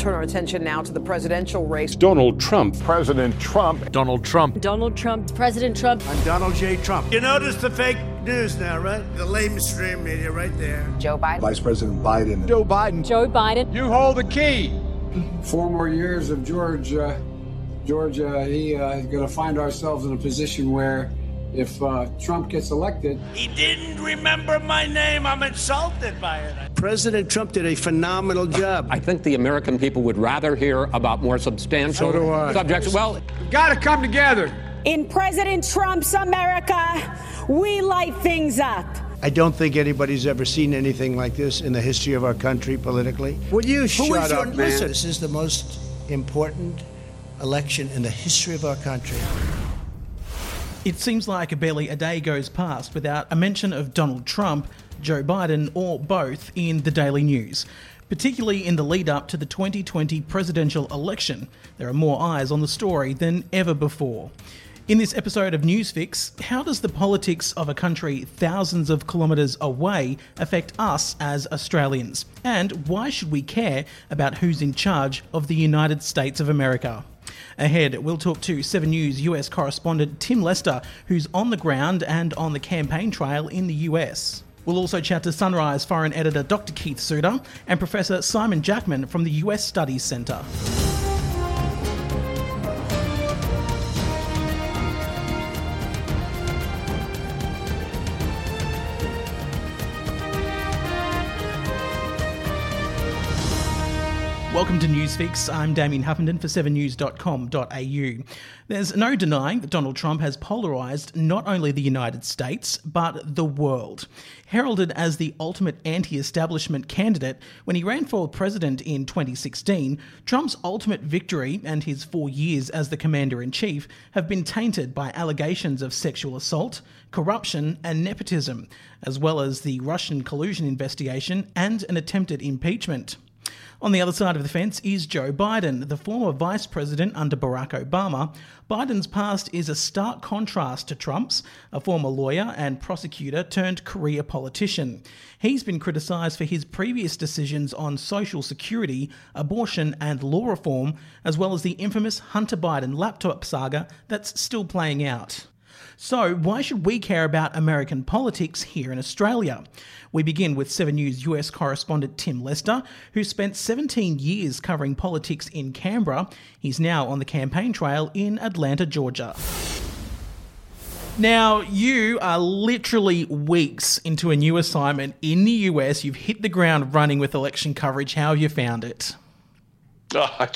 Turn our attention now to the presidential race. Donald Trump. President Trump. Donald Trump. Donald Trump. President Trump. I'm Donald J. Trump. You notice the fake news now, right? The lamestream media right there. Joe Biden. Vice President Biden. Joe Biden. Joe Biden. You hold the key. Four more years of George. Uh, George, uh, he uh, is going to find ourselves in a position where if uh, Trump gets elected. He didn't remember my name. I'm insulted by it. President Trump did a phenomenal job. I think the American people would rather hear about more substantial so subjects. Well, we've got to come together. In President Trump's America, we light things up. I don't think anybody's ever seen anything like this in the history of our country politically. Would you Who shut up, man? Listen. This is the most important election in the history of our country. It seems like barely a day goes past without a mention of Donald Trump, Joe Biden, or both in the daily news. Particularly in the lead up to the 2020 presidential election, there are more eyes on the story than ever before. In this episode of Newsfix, how does the politics of a country thousands of kilometres away affect us as Australians? And why should we care about who's in charge of the United States of America? Ahead, we'll talk to 7 News US correspondent Tim Lester, who's on the ground and on the campaign trail in the US. We'll also chat to Sunrise foreign editor Dr. Keith Suter and Professor Simon Jackman from the US Studies Centre. Welcome to Newsfix. I'm Damien Huffenden for 7news.com.au. There's no denying that Donald Trump has polarised not only the United States, but the world. Heralded as the ultimate anti establishment candidate when he ran for president in 2016, Trump's ultimate victory and his four years as the commander in chief have been tainted by allegations of sexual assault, corruption, and nepotism, as well as the Russian collusion investigation and an attempted impeachment. On the other side of the fence is Joe Biden, the former vice president under Barack Obama. Biden's past is a stark contrast to Trump's, a former lawyer and prosecutor turned career politician. He's been criticised for his previous decisions on social security, abortion, and law reform, as well as the infamous Hunter Biden laptop saga that's still playing out. So, why should we care about American politics here in Australia? We begin with 7 News US correspondent Tim Lester, who spent 17 years covering politics in Canberra. He's now on the campaign trail in Atlanta, Georgia. Now, you are literally weeks into a new assignment in the US. You've hit the ground running with election coverage. How have you found it? Oh,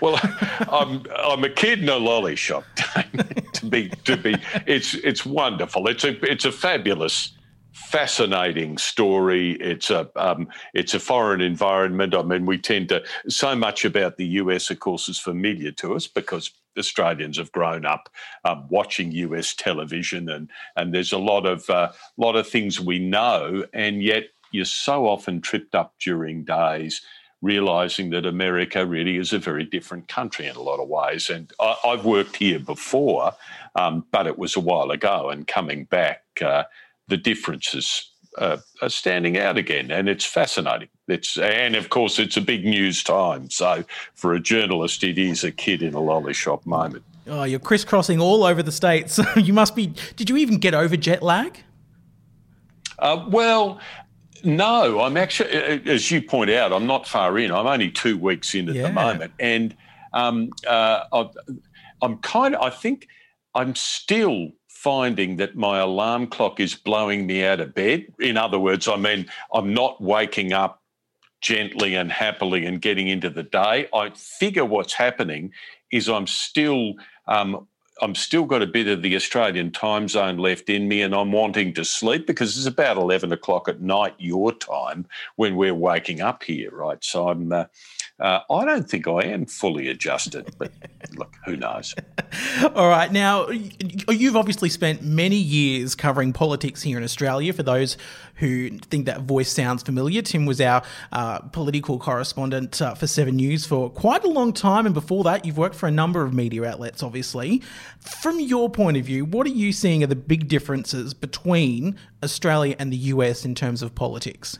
well, I'm I'm a kid in a lolly shop. to be to be, it's it's wonderful. It's a it's a fabulous, fascinating story. It's a um, it's a foreign environment. I mean, we tend to so much about the US, of course, is familiar to us because Australians have grown up um, watching US television, and and there's a lot of uh, lot of things we know, and yet you're so often tripped up during days realizing that America really is a very different country in a lot of ways. And I, have worked here before, um, but it was a while ago. And coming back, uh, the differences uh, are standing out again, and it's fascinating. It's and of course it's a big news time. So for a journalist, it is a kid in a lolly shop moment. Oh, you're crisscrossing all over the states. you must be. Did you even get over jet lag? Uh, well, no, I'm actually, as you point out, I'm not far in. I'm only two weeks in at yeah. the moment, and um, uh, I'm kind of. I think I'm still finding that my alarm clock is blowing me out of bed. In other words, I mean, I'm not waking up gently and happily and getting into the day. I figure what's happening is I'm still um, I'm still got a bit of the Australian time zone left in me, and I'm wanting to sleep because it's about eleven o'clock at night your time when we're waking up here, right? So I'm. Uh, uh, I don't think I am fully adjusted, but look, who knows? All right. Now, you've obviously spent many years covering politics here in Australia. For those who think that voice sounds familiar, Tim was our uh, political correspondent uh, for Seven News for quite a long time. And before that, you've worked for a number of media outlets, obviously. From your point of view, what are you seeing are the big differences between Australia and the US in terms of politics?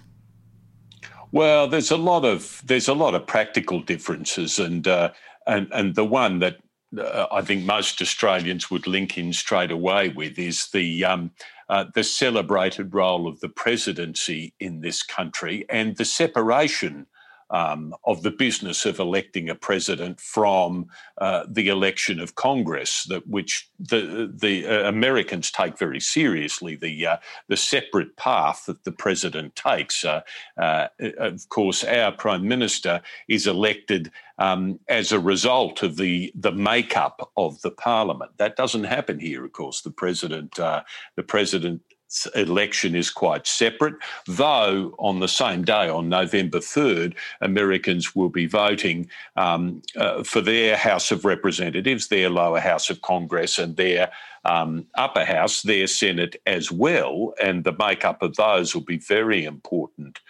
Well, there's a lot of there's a lot of practical differences, and uh, and and the one that uh, I think most Australians would link in straight away with is the um, uh, the celebrated role of the presidency in this country and the separation um, of the business of electing a president from uh, the election of Congress, that which the the uh, Americans take very seriously. The uh, the separate path that the president takes. Uh, uh, of course, our prime minister is elected. Um, as a result of the the makeup of the parliament, that doesn't happen here. Of course, the president uh, the president election is quite separate, though on the same day, on November 3rd, Americans will be voting um, uh, for their House of Representatives, their lower house of Congress, and their um, upper house, their Senate as well. And the makeup of those will be very important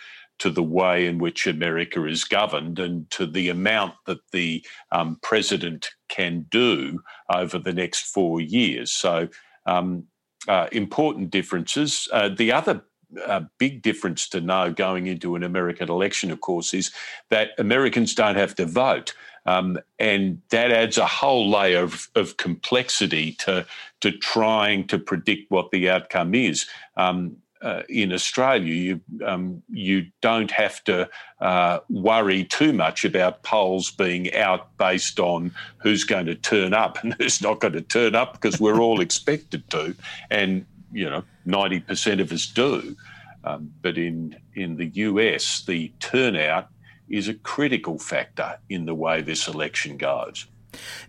to the way in which America is governed and to the amount that the um, president can do over the next four years. So, um, uh, important differences. Uh, the other uh, big difference to know going into an American election, of course, is that Americans don't have to vote. Um, and that adds a whole layer of, of, complexity to, to trying to predict what the outcome is. Um, uh, in Australia, you um, you don't have to uh, worry too much about polls being out based on who's going to turn up and who's not going to turn up because we're all expected to, and you know ninety percent of us do. Um, but in in the US, the turnout is a critical factor in the way this election goes.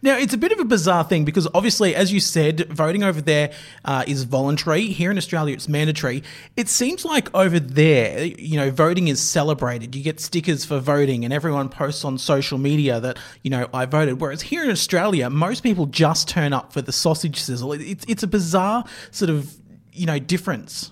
Now, it's a bit of a bizarre thing because obviously, as you said, voting over there uh, is voluntary. Here in Australia, it's mandatory. It seems like over there, you know, voting is celebrated. You get stickers for voting, and everyone posts on social media that, you know, I voted. Whereas here in Australia, most people just turn up for the sausage sizzle. It's, it's a bizarre sort of, you know, difference.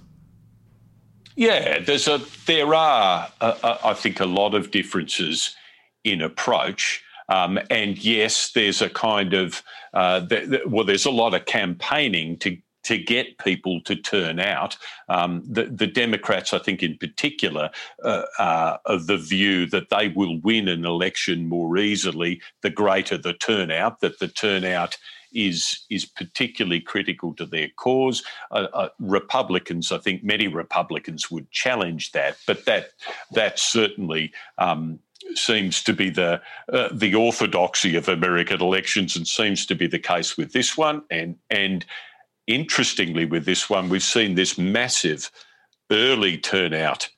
Yeah, there's a there are uh, uh I think a lot of differences in approach. Um, and yes, there's a kind of uh, well, there's a lot of campaigning to to get people to turn out. Um, the, the, Democrats, I think, in particular, uh, are of the view that they will win an election more easily the greater the turnout. That the turnout is is particularly critical to their cause. Uh, uh, Republicans, I think, many Republicans would challenge that, but that that certainly um, seems to be the uh, the orthodoxy of American elections, and seems to be the case with this one. And and interestingly, with this one, we've seen this massive early turnout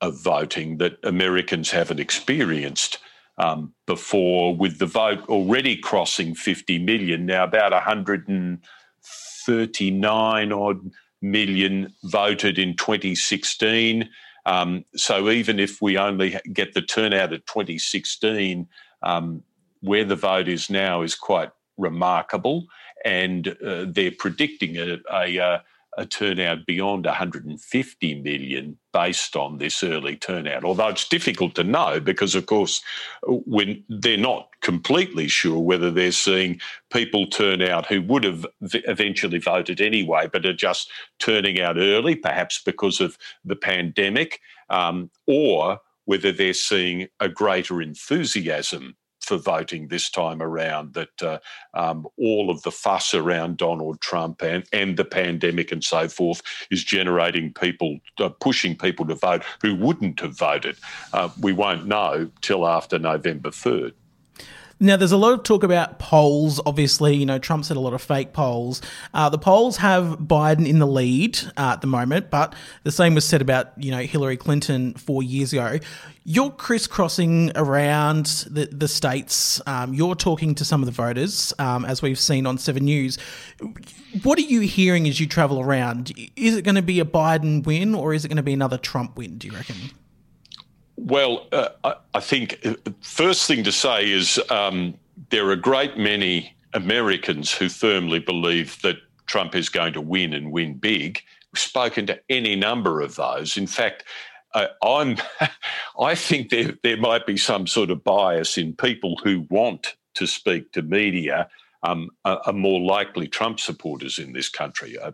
of voting that Americans haven't experienced um, before, with the vote already crossing 50 million now, about 139 odd million voted in 2016. Um, so even if we only get the turnout of 2016, um, where the vote is now is quite remarkable, and uh, they're predicting a, a, uh, a turnout beyond 150 million based on this early turnout. Although it's difficult to know because, of course, when they're not completely sure whether they're seeing people turn out who would have eventually voted anyway, but are just turning out early, perhaps because of the pandemic, um, or whether they're seeing a greater enthusiasm for voting this time around. That uh, um, all of the fuss around Donald Trump and, and the pandemic and so forth is generating people, uh, pushing people to vote who wouldn't have voted. Uh, we won't know till after November 3rd. Now, there's a lot of talk about polls. Obviously, you know, Trump said a lot of fake polls. Uh, the polls have Biden in the lead uh, at the moment, but the same was said about, you know, Hillary Clinton four years ago. You're crisscrossing around the, the states. Um, you're talking to some of the voters, um, as we've seen on 7 News. What are you hearing as you travel around? Is it going to be a Biden win or is it going to be another Trump win, do you reckon? Well, uh, I, I, think uh, first thing to say is um, there are a great many Americans who firmly believe that Trump is going to win and win big. We've spoken to any number of those. In fact, uh, I'm, I think there there might be some sort of bias in people who want to speak to media um, are, more likely Trump supporters in this country. Uh,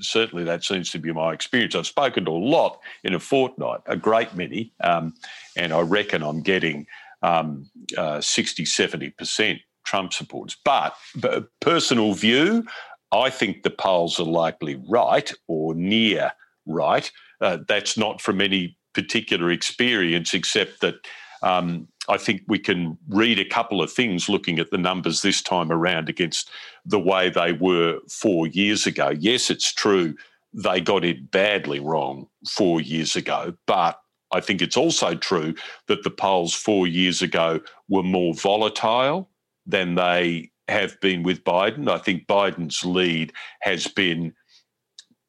certainly that seems to be my experience. I've spoken to a lot in a fortnight, a great many, um, and I reckon I'm getting um, uh, 60, 70% Trump supporters. But, but personal view, I think the polls are likely right or near right. Uh, that's not from any particular experience, except that um, I think we can read a couple of things looking at the numbers this time around against the way they were four years ago. Yes, it's true they got it badly wrong four years ago, but I think it's also true that the polls four years ago were more volatile than they have been with Biden. I think Biden's lead has been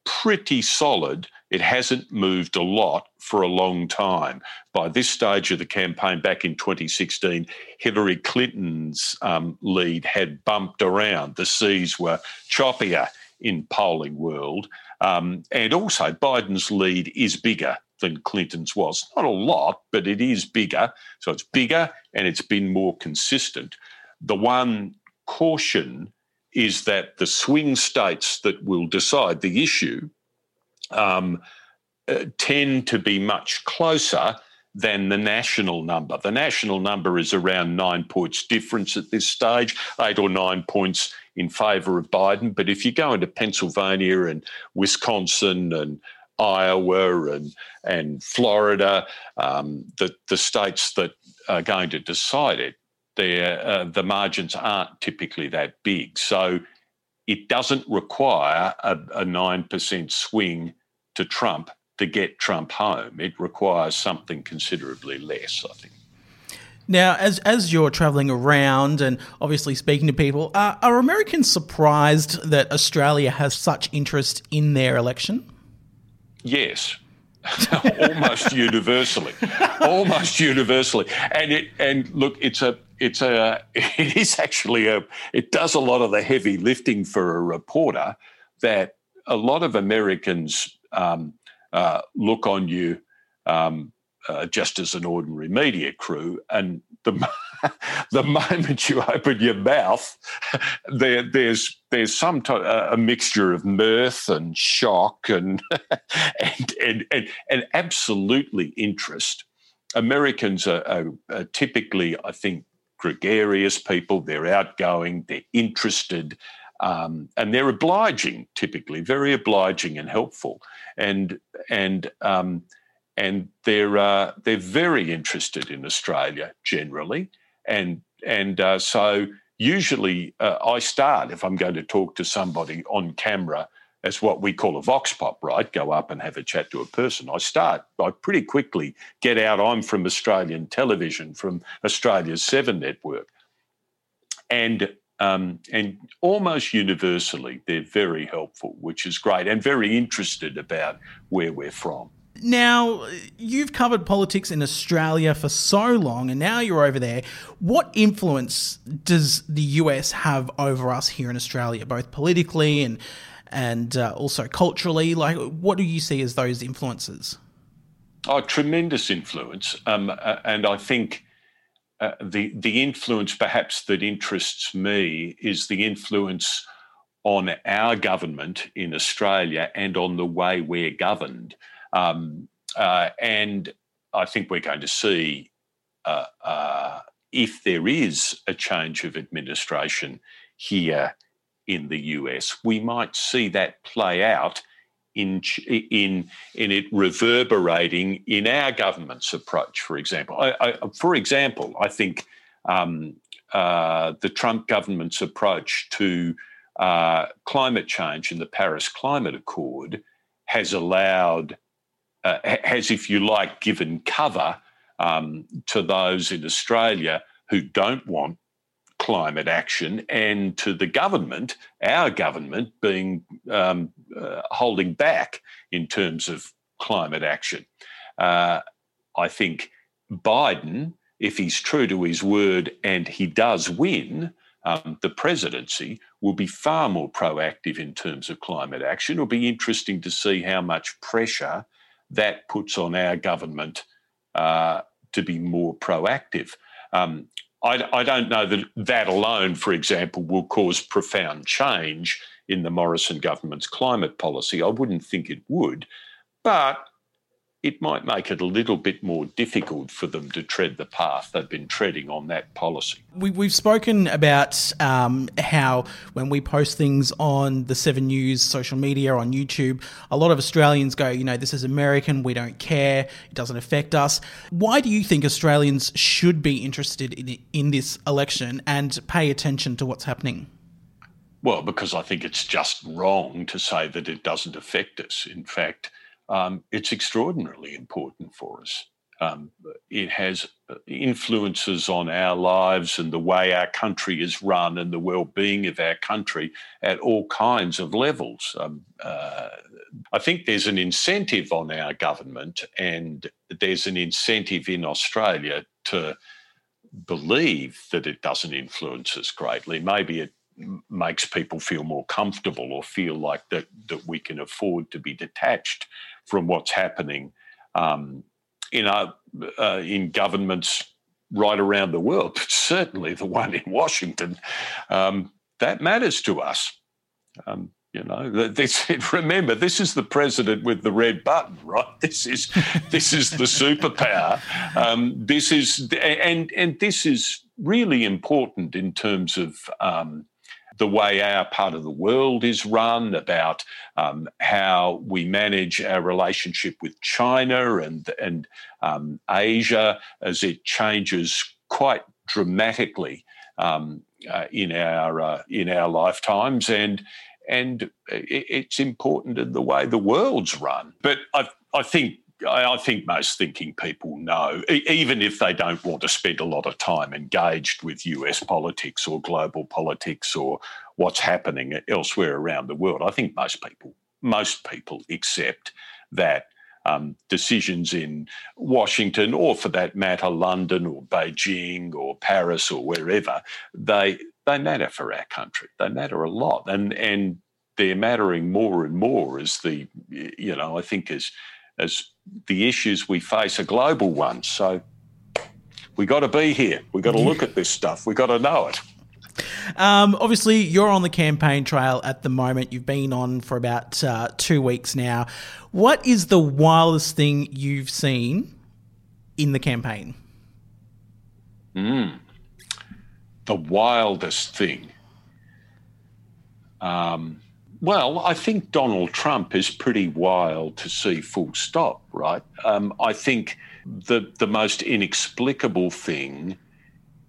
pretty solid it hasn't moved a lot for a long time. By this stage of the campaign back in 2016, Hillary Clinton's um, lead had bumped around. The seas were choppier in polling world. Um, and also, Biden's lead is bigger than Clinton's was. Not a lot, but it is bigger. So it's bigger and it's been more consistent. The one caution is that the swing states that will decide the issue um, uh, tend to be much closer than the national number. The national number is around nine points difference at this stage, eight or nine points in favour of Biden. But if you go into Pennsylvania and Wisconsin and Iowa and and Florida, um, the the states that are going to decide it, uh, the margins aren't typically that big. So it doesn't require a nine percent swing to Trump to get Trump home. It requires something considerably less, I think. Now, as as you're traveling around and obviously speaking to people, uh, are Americans surprised that Australia has such interest in their election? Yes, almost universally, almost universally. And it and look, it's a it's a it is actually a it does a lot of the heavy lifting for a reporter that a lot of Americans um, uh, look on you um, uh, just as an ordinary media crew, and the the moment you open your mouth, there there's there's some t- a mixture of mirth and shock and and, and and and absolutely interest. Americans are, are, are typically, I think, gregarious people. They're outgoing. They're interested. Um, and they're obliging, typically very obliging and helpful, and and um, and they're uh, they're very interested in Australia generally, and and uh, so usually uh, I start if I'm going to talk to somebody on camera as what we call a vox pop, right? Go up and have a chat to a person. I start, I pretty quickly get out. I'm from Australian television, from Australia's Seven Network, and um, and almost universally, they're very helpful, which is great, and very interested about where we're from. Now, you've covered politics in Australia for so long, and now you're over there. What influence does the US have over us here in Australia, both politically and and uh, also culturally? Like, what do you see as those influences? Oh, tremendous influence, um, and I think uh, the the influence perhaps that interests me is the influence on our government in Australia and on the way we're governed. Um, uh, and I think we're going to see uh, uh if there is a change of administration here in the US, we might see that play out in in in it reverberating in our government's approach. For example, I, I, for example, I think um, uh, the Trump government's approach to uh, climate change and the Paris Climate Accord has allowed, uh, has, if you like, given cover um, to those in Australia who don't want climate action and to the government, our government, being um, uh, holding back in terms of climate action. Uh, I think Biden, if he's true to his word and he does win um, the presidency, will be far more proactive in terms of climate action. It'll be interesting to see how much pressure that puts on our government uh, to be more proactive. Um, I, I don't know that that alone, for example, will cause profound change in the Morrison government's climate policy. I wouldn't think it would. But it might make it a little bit more difficult for them to tread the path they've been treading on that policy. We, have spoken about um, how when we post things on the Seven News social media on YouTube, a lot of Australians go, you know, this is American, we don't care, it doesn't affect us. Why do you think Australians should be interested in, in this election and pay attention to what's happening? Well, because I think it's just wrong to say that it doesn't affect us. In fact, um, it's extraordinarily important for us. Um, it has uh, influences on our lives and the way our country is run and the well-being of our country at all kinds of levels. Um, uh, I think there's an incentive on our government, and there's an incentive in Australia to believe that it doesn't influence us greatly. Maybe it makes people feel more comfortable or feel like that that we can afford to be detached from what's happening um, in our, uh, in governments right around the world, but certainly the one in Washington, um, that matters to us. Um, you know, this, remember, this is the president with the red button, right? This is this is the superpower. Um, this is and and this is really important in terms of um, the way our part of the world is run, about um, how we manage our relationship with China and and um, Asia as it changes quite dramatically um, uh, in our uh, in our lifetimes, and and it's important in the way the world's run. But I I think I think most thinking people know, even if they don't want to spend a lot of time engaged with US politics or global politics or what's happening elsewhere around the world. I think most people, most people accept that um, decisions in Washington, or for that matter, London or Beijing or Paris or wherever, they they matter for our country. They matter a lot, and and they're mattering more and more as the you know I think as as the issues we face are global ones. So we got to be here. We got to look at this stuff. We got to know it. Um, obviously, you're on the campaign trail at the moment. You've been on for about uh, two weeks now. What is the wildest thing you've seen in the campaign? Mm. The wildest thing. Um, well, I think Donald Trump is pretty wild to see full stop, right? Um, I think the the most inexplicable thing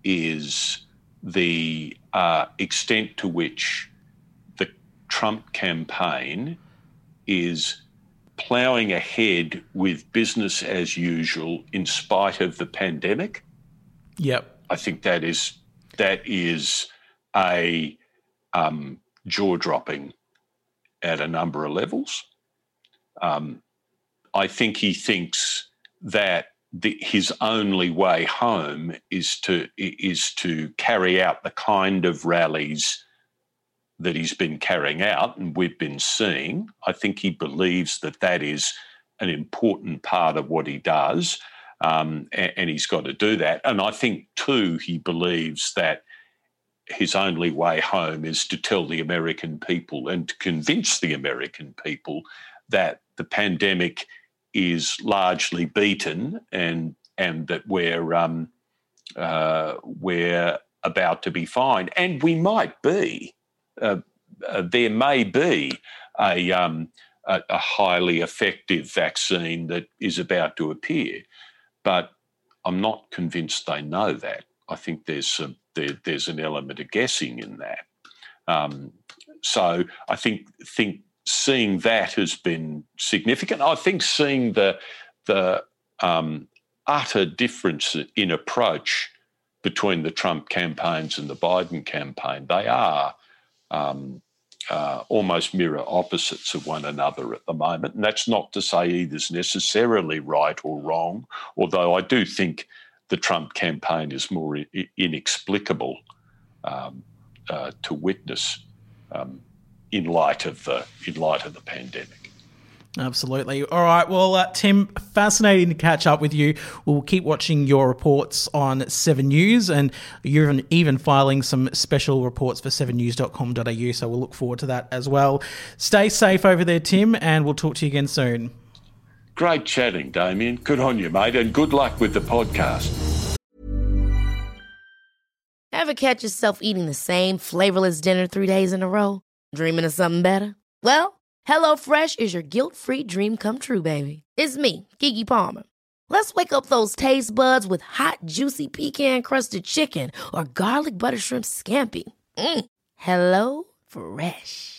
is the uh, extent to which the Trump campaign is ploughing ahead with business as usual in spite of the pandemic. Yep. I think that is that is a um, jaw dropping at a number of levels. Um, I think he thinks that the, his only way home is to is to carry out the kind of rallies that he's been carrying out and we've been seeing. I think he believes that that is an important part of what he does, um, and, and he's got to do that. And I think too he believes that his only way home is to tell the American people and to convince the American people that the pandemic is largely beaten and and that we're um, uh, we're about to be fine, and we might be. Uh, uh, there may be a, um, a, a highly effective vaccine that is about to appear, but I'm not convinced they know that. I think there's some, there, there's an element of guessing in that. Um, so I think think seeing that has been significant. I think seeing the the um, utter difference in approach between the Trump campaigns and the Biden campaign. They are um, uh, almost mirror opposites of one another at the moment. And that's not to say either's necessarily right or wrong, although I do think the Trump campaign is more I- inexplicable um, uh, to witness um, in light of the in light of the pandemic. Absolutely. All right. Well, uh, Tim, fascinating to catch up with you. We'll keep watching your reports on 7 News, and you're even filing some special reports for 7news.com.au. So we'll look forward to that as well. Stay safe over there, Tim, and we'll talk to you again soon. Great chatting, Damien. Good on you, mate, and good luck with the podcast. Ever catch yourself eating the same flavorless dinner three days in a row? Dreaming of something better? Well, HelloFresh is your guilt free dream come true, baby. It's me, Keke Palmer. Let's wake up those taste buds with hot, juicy pecan crusted chicken or garlic butter shrimp scampi. Mm. Hello Fresh.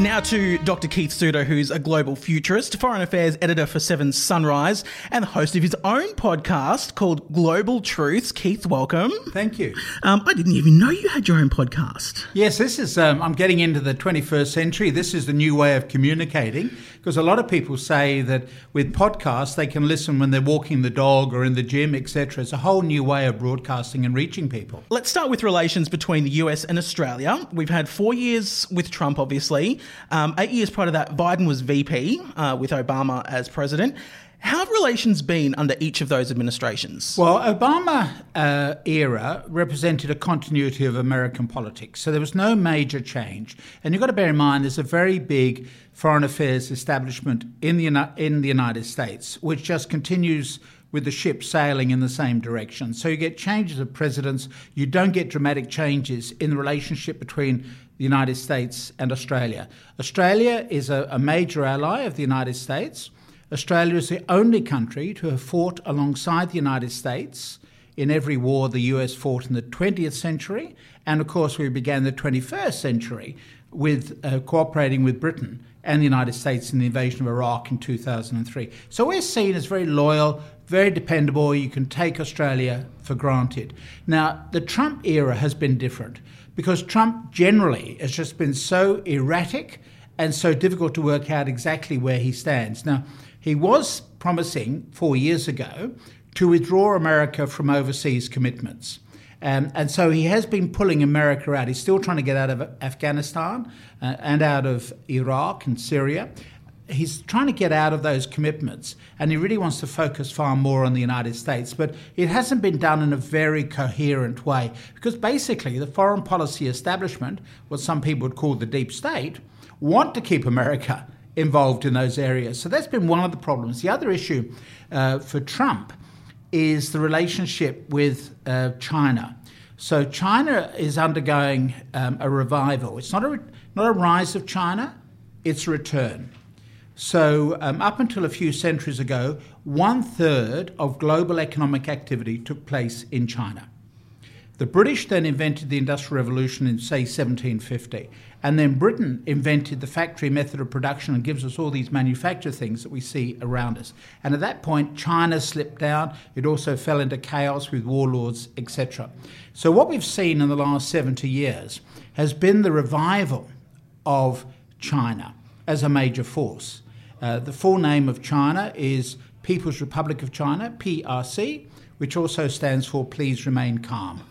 Now to Dr. Keith Suter, who's a global futurist, foreign affairs editor for Seven Sunrise, and the host of his own podcast called Global Truths. Keith, welcome. Thank you. Um, I didn't even know you had your own podcast. Yes, this is, um, I'm getting into the 21st century. This is the new way of communicating because a lot of people say that with podcasts, they can listen when they're walking the dog or in the gym, etc. It's a whole new way of broadcasting and reaching people. Let's start with relations between the US and Australia. We've had four years with Trump, obviously. Um, eight years prior to that, Biden was VP uh, with Obama as president. How have relations been under each of those administrations? Well, Obama uh, era represented a continuity of American politics, so there was no major change. And you've got to bear in mind there's a very big foreign affairs establishment in the in the United States, which just continues with the ship sailing in the same direction. So you get changes of presidents. You don't get dramatic changes in the relationship between the United States and Australia. Australia is a, a major ally of the United States. Australia is the only country to have fought alongside the United States in every war the US fought in the 20th century. And of course, we began the 21st century with uh, cooperating with Britain and the United States in the invasion of Iraq in 2003. So we're seen as very loyal, very dependable. You can take Australia for granted. Now, the Trump era has been different because Trump generally has just been so erratic and so difficult to work out exactly where he stands. Now, he was promising four years ago to withdraw America from overseas commitments. Um, and so he has been pulling America out. He's still trying to get out of Afghanistan uh, and out of Iraq and Syria he's trying to get out of those commitments and he really wants to focus far more on the United States. But it hasn't been done in a very coherent way because basically the foreign policy establishment, what some people would call the deep state, want to keep America involved in those areas. So that's been one of the problems. The other issue uh, for Trump is the relationship with uh, China. So China is undergoing um, a revival. It's not a, not a rise of China, it's a return. So, um, up until a few centuries ago, one third of global economic activity took place in China. The British then invented the Industrial Revolution in, say, 1750. And then Britain invented the factory method of production and gives us all these manufactured things that we see around us. And at that point, China slipped down. It also fell into chaos with warlords, etc. So, what we've seen in the last 70 years has been the revival of China as a major force. Uh, the full name of China is People's Republic of China, PRC, which also stands for Please Remain Calm.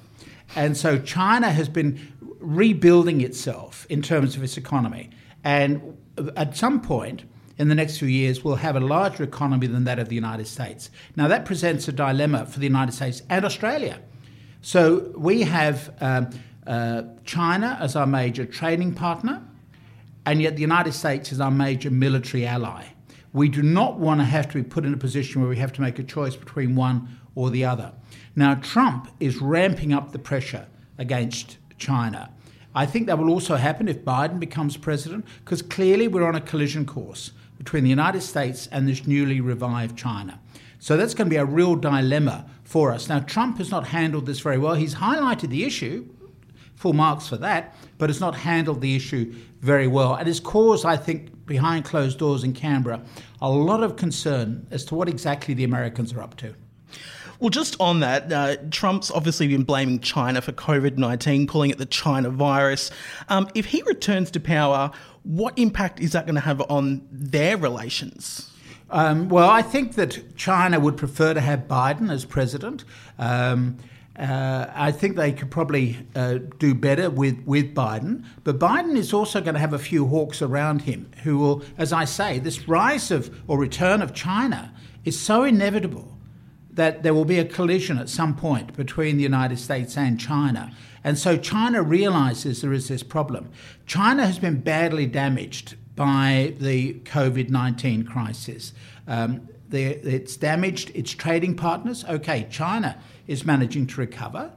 And so China has been rebuilding itself in terms of its economy. And at some point, in the next few years, we'll have a larger economy than that of the United States. Now, that presents a dilemma for the United States and Australia. So, we have um, uh, China as our major trading partner, and yet the United States is our major military ally. We do not want to have to be put in a position where we have to make a choice between one or the other. Now, Trump is ramping up the pressure against China. I think that will also happen if Biden becomes president, because clearly we're on a collision course between the United States and this newly revived China. So that's going to be a real dilemma for us. Now, Trump has not handled this very well. He's highlighted the issue, full marks for that, but has not handled the issue very well. And it's caused, I think, behind closed doors in Canberra, a lot of concern as to what exactly the Americans are up to. Well, just on that, uh, Trump's obviously been blaming China for COVID 19, calling it the China virus. Um, if he returns to power, what impact is that going to have on their relations? Um, well, I think that China would prefer to have Biden as president. Um, uh, I think they could probably uh, do better with, with Biden. But Biden is also going to have a few hawks around him who will, as I say, this rise of or return of China is so inevitable that there will be a collision at some point between the United States and China. And so China realizes there is this problem. China has been badly damaged by the COVID 19 crisis. Um, the, it's damaged its trading partners. Okay, China is managing to recover,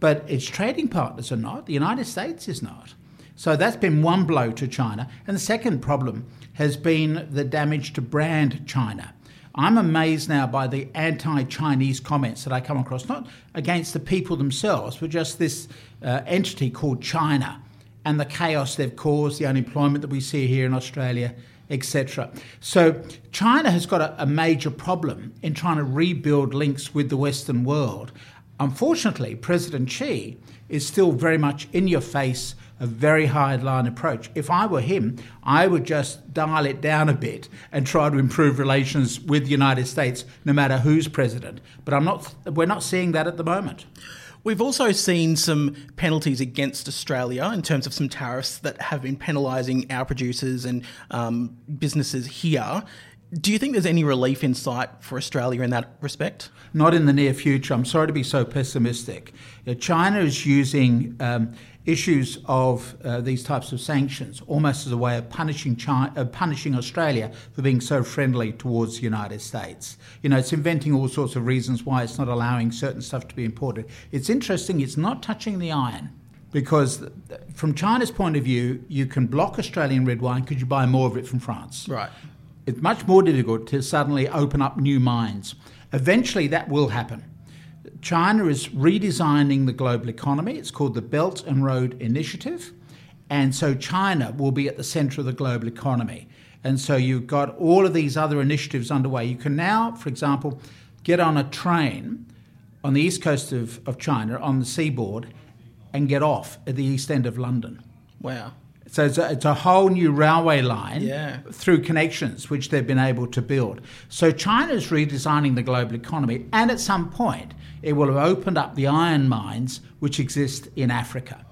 but its trading partners are not. The United States is not. So that's been one blow to China. And the second problem has been the damage to brand China. I'm amazed now by the anti Chinese comments that I come across, not against the people themselves, but just this uh, entity called China and the chaos they've caused, the unemployment that we see here in Australia, etc. So China has got a, a major problem in trying to rebuild links with the Western world. Unfortunately, President Xi is still very much in your face a very hard line approach. If I were him, I would just dial it down a bit and try to improve relations with the United States, no matter who's president. But I'm not. We're not seeing that at the moment. We've also seen some penalties against Australia in terms of some tariffs that have been penalising our producers and um, businesses here. Do you think there's any relief in sight for Australia in that respect? Not in the near future. I'm sorry to be so pessimistic. China is using um, issues of uh, these types of sanctions almost as a way of punishing China, uh, punishing Australia for being so friendly towards the United States. You know, it's inventing all sorts of reasons why it's not allowing certain stuff to be imported. It's interesting. It's not touching the iron. Because from China's point of view, you can block Australian red wine because you buy more of it from France. Right. It's much more difficult to suddenly open up new mines. Eventually, that will happen. China is redesigning the global economy. It's called the Belt and Road Initiative. And so China will be at the center of the global economy. And so you've got all of these other initiatives underway. You can now, for example, get on a train on the east coast of, of China, on the seaboard, and get off at the east end of London. Wow. So it's a, it's a, whole new railway line yeah. through connections which they've been able to build. So China is redesigning the global economy, and at some point, it will have opened up the iron mines which exist in Africa.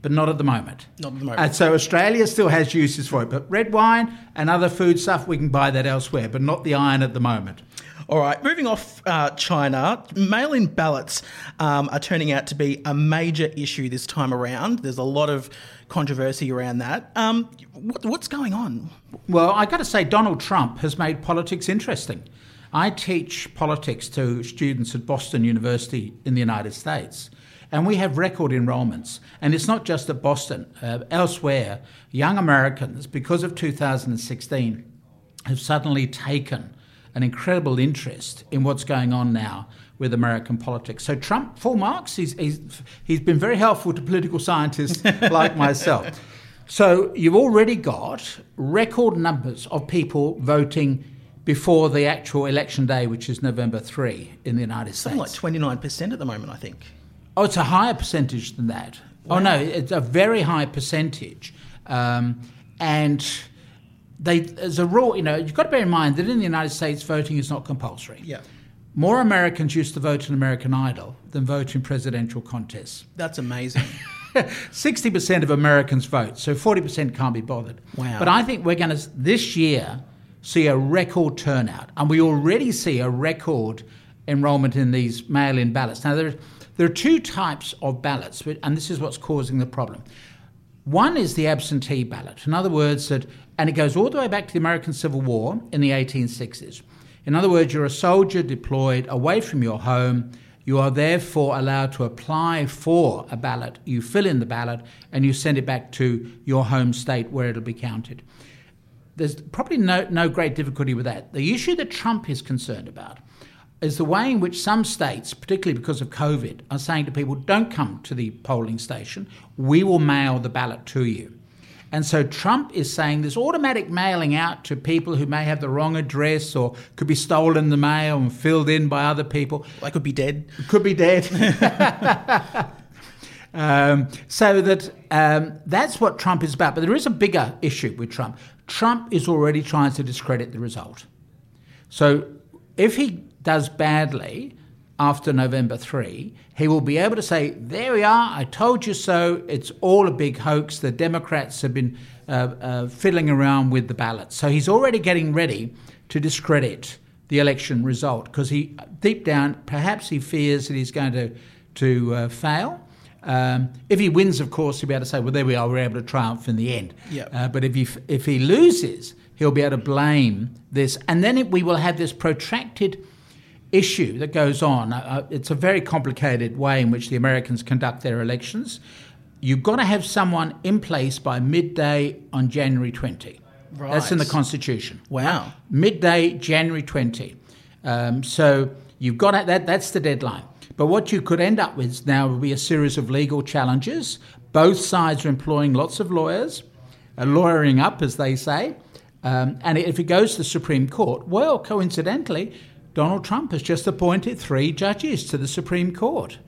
But not at the moment. Not at the moment. And so Australia still has uses for it. But red wine and other food stuff, we can buy that elsewhere, but not the iron at the moment. All right, moving off uh, China, mail in ballots um, are turning out to be a major issue this time around. There's a lot of controversy around that. Um, what, what's going on? Well, I got to say, Donald Trump has made politics interesting. I teach politics to students at Boston University in the United States. And we have record enrollments. And it's not just at Boston. Uh, elsewhere, young Americans, because of 2016, have suddenly taken an incredible interest in what's going on now with American politics. So Trump, full marks, he's, he's, he's been very helpful to political scientists like myself. So you've already got record numbers of people voting before the actual election day, which is November 3 in the United States. Something like 29% at the moment, I think. Oh, it's a higher percentage than that. Wow. Oh, no, it's a very high percentage. Um, and they, as a rule, you know, you've got to bear in mind that in the United States, voting is not compulsory. Yeah. More Americans used to vote in American Idol than vote in presidential contests. That's amazing. 60% of Americans vote, so 40% can't be bothered. Wow. But I think we're going to, this year, see a record turnout, and we already see a record enrolment in these mail in ballots. Now, there, there are two types of ballots, and this is what's causing the problem. One is the absentee ballot. In other words, that, and it goes all the way back to the American Civil War in the 1860s. In other words, you're a soldier deployed away from your home. You are therefore allowed to apply for a ballot. You fill in the ballot and you send it back to your home state where it'll be counted. There's probably no, no great difficulty with that. The issue that Trump is concerned about is the way in which some states, particularly because of COVID, are saying to people, don't come to the polling station, we will mail the ballot to you. And so Trump is saying this automatic mailing out to people who may have the wrong address or could be stolen in the mail and filled in by other people. They could be dead. Could be dead. um, so that um, that's what Trump is about. But there is a bigger issue with Trump. Trump is already trying to discredit the result. So if he does badly after November 3, he will be able to say, There we are, I told you so, it's all a big hoax. The Democrats have been uh, uh, fiddling around with the ballots. So he's already getting ready to discredit the election result because he, deep down, perhaps he fears that he's going to, to uh, fail. Um, if he wins, of course, he'll be able to say, "Well, there we are. We're able to triumph in the end." Yep. Uh, but if he if he loses, he'll be able to blame this, and then it, we will have this protracted issue that goes on. Uh, it's a very complicated way in which the Americans conduct their elections. You've got to have someone in place by midday on January 20. Right. That's in the Constitution. Wow. Midday, January 20. Um, so you've got to, that. That's the deadline. But what you could end up with now would be a series of legal challenges. Both sides are employing lots of lawyers, uh, lawyering up, as they say. Um, and if it goes to the Supreme Court, well, coincidentally, Donald Trump has just appointed three judges to the Supreme Court.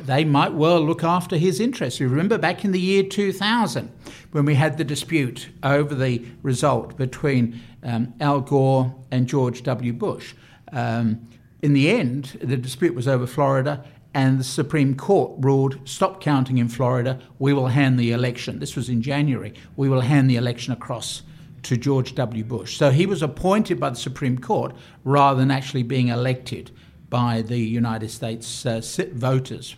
They might well look after his interests. You remember back in the year 2000 when we had the dispute over the result between um, Al Gore and George W. Bush. Um, in the end, the dispute was over Florida, and the Supreme Court ruled stop counting in Florida. We will hand the election. This was in January. We will hand the election across to George W. Bush. So he was appointed by the Supreme Court rather than actually being elected by the United States uh, voters.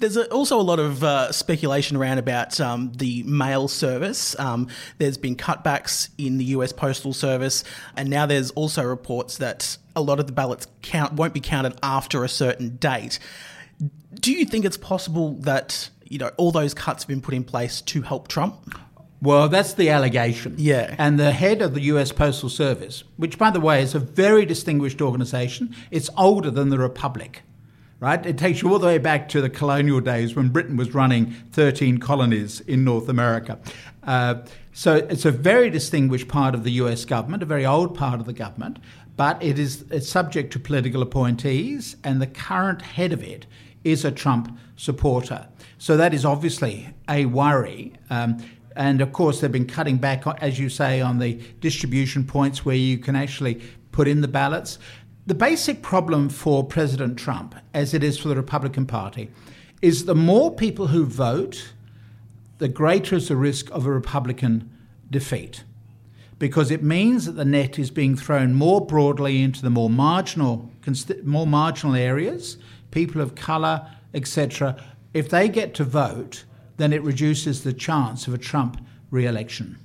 There's also a lot of uh, speculation around about um, the mail service. Um, there's been cutbacks in the US Postal Service, and now there's also reports that a lot of the ballots count won't be counted after a certain date. Do you think it's possible that you know all those cuts have been put in place to help Trump? Well, that's the allegation. Yeah. And the head of the US Postal Service, which, by the way, is a very distinguished organization, it's older than the Republic right? It takes you all the way back to the colonial days when Britain was running 13 colonies in North America. Uh, so it's a very distinguished part of the US government, a very old part of the government, but it is it's subject to political appointees, and the current head of it is a Trump supporter. So that is obviously a worry. Um, and of course, they've been cutting back, uh, as you say, on the distribution points where you can actually put in the ballots. The basic problem for President Trump, as it is for the Republican Party, is the more people who vote, the greater is the risk of a Republican defeat. Because it means that the net is being thrown more broadly into the more marginal, more marginal areas, people of colour, etc. If they get to vote, then it reduces the chance of a Trump re election.